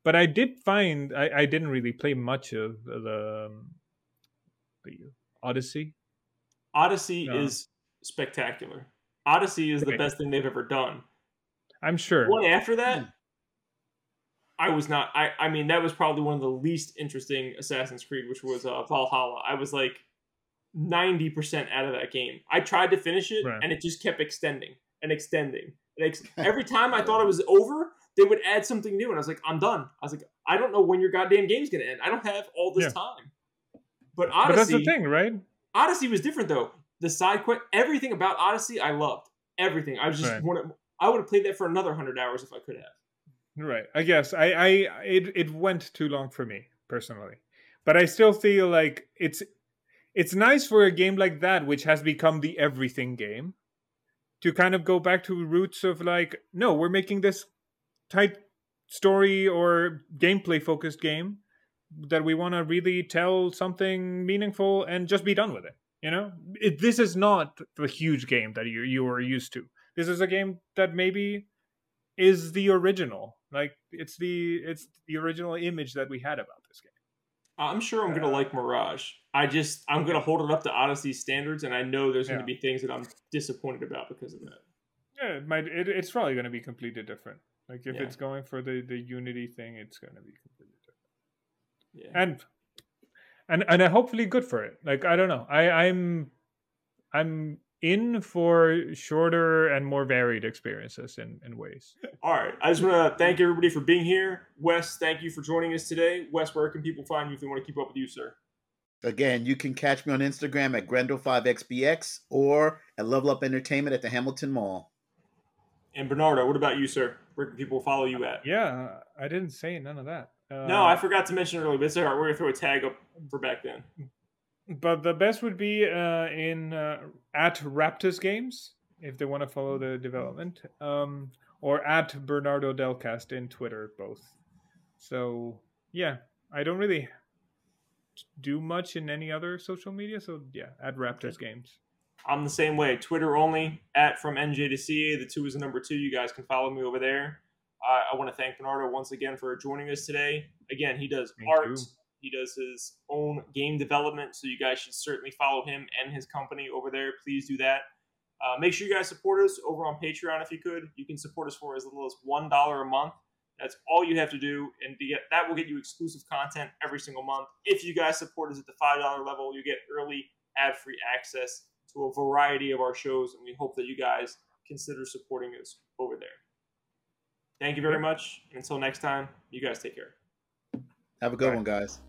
but I did find I, I didn't really play much of the, um, the Odyssey. Odyssey No. is spectacular. Odyssey is the best thing they've ever done. I'm sure. One after that, Hmm. I was not. I I mean, that was probably one of the least interesting Assassin's Creed, which was uh, Valhalla. I was like ninety percent out of that game. I tried to finish it, Right. and it just kept extending and extending. And ex- every time I thought it was over, they would add something new, and I was like, I'm done. I was like, I don't know when your goddamn game's gonna end. I don't have all this Yeah. time. But but that's Odyssey, the thing, right? Odyssey was different though. The side quest, everything about Odyssey, I loved everything. I was just Right. wanted. I would have played that for another hundred hours if I could have. Right. I guess I I it it went too long for me personally, but I still feel like it's it's nice for a game like that, which has become the everything game, to kind of go back to roots of like, no, we're making this tight story or gameplay focused game that we want to really tell something meaningful and just be done with it. You know, it, this is not the huge game that you you are used to. This is a game that maybe is the original. Like it's the it's the original image that we had about this game. I'm sure I'm gonna Uh, like Mirage. I just I'm gonna hold it up to Odyssey standards, and I know there's Yeah. gonna be things that I'm disappointed about because of that. Yeah, it might. It, it's probably going to be completely different. Like if Yeah. it's going for the the Unity thing, it's going to be completely different. Yeah. And and and hopefully good for it. Like I don't know. I I'm I'm in for shorter and more varied experiences in in ways. All right. I just want to thank everybody for being here. Wes, thank you for joining us today. Wes, where can people find you if they want to keep up with you, sir? Again, you can catch me on Instagram at Grendel5XBX or at Level Up Entertainment at the Hamilton Mall. And Bernardo, what about you, sir? Where can people follow you at? Yeah, I didn't say none of that. Uh, No, I forgot to mention earlier, but it's all right. We're gonna throw a tag up for back then. But the best would be uh, in uh, at Raptus Games if they want to follow the development, um, or at Bernardo Delcast in Twitter, both. So yeah, I don't really do much in any other social media. So yeah, at Raptus Games. I'm the same way. Twitter only at from NJ to CA. The two is the number two. You guys can follow me over there. Uh, I want to thank Bernardo once again for joining us today. Again, he does Me art. too. He does his own game development, so you guys should certainly follow him and his company over there. Please do that. Uh, make sure you guys support us over on Patreon if you could. You can support us for as little as one dollar a month. That's all you have to do, and to get that will get you exclusive content every single month. If you guys support us at the five dollar level, you get early ad-free access to a variety of our shows, and we hope that you guys consider supporting us over there. Thank you very much. Until next time, you guys take care. Have a good Bye. one, guys.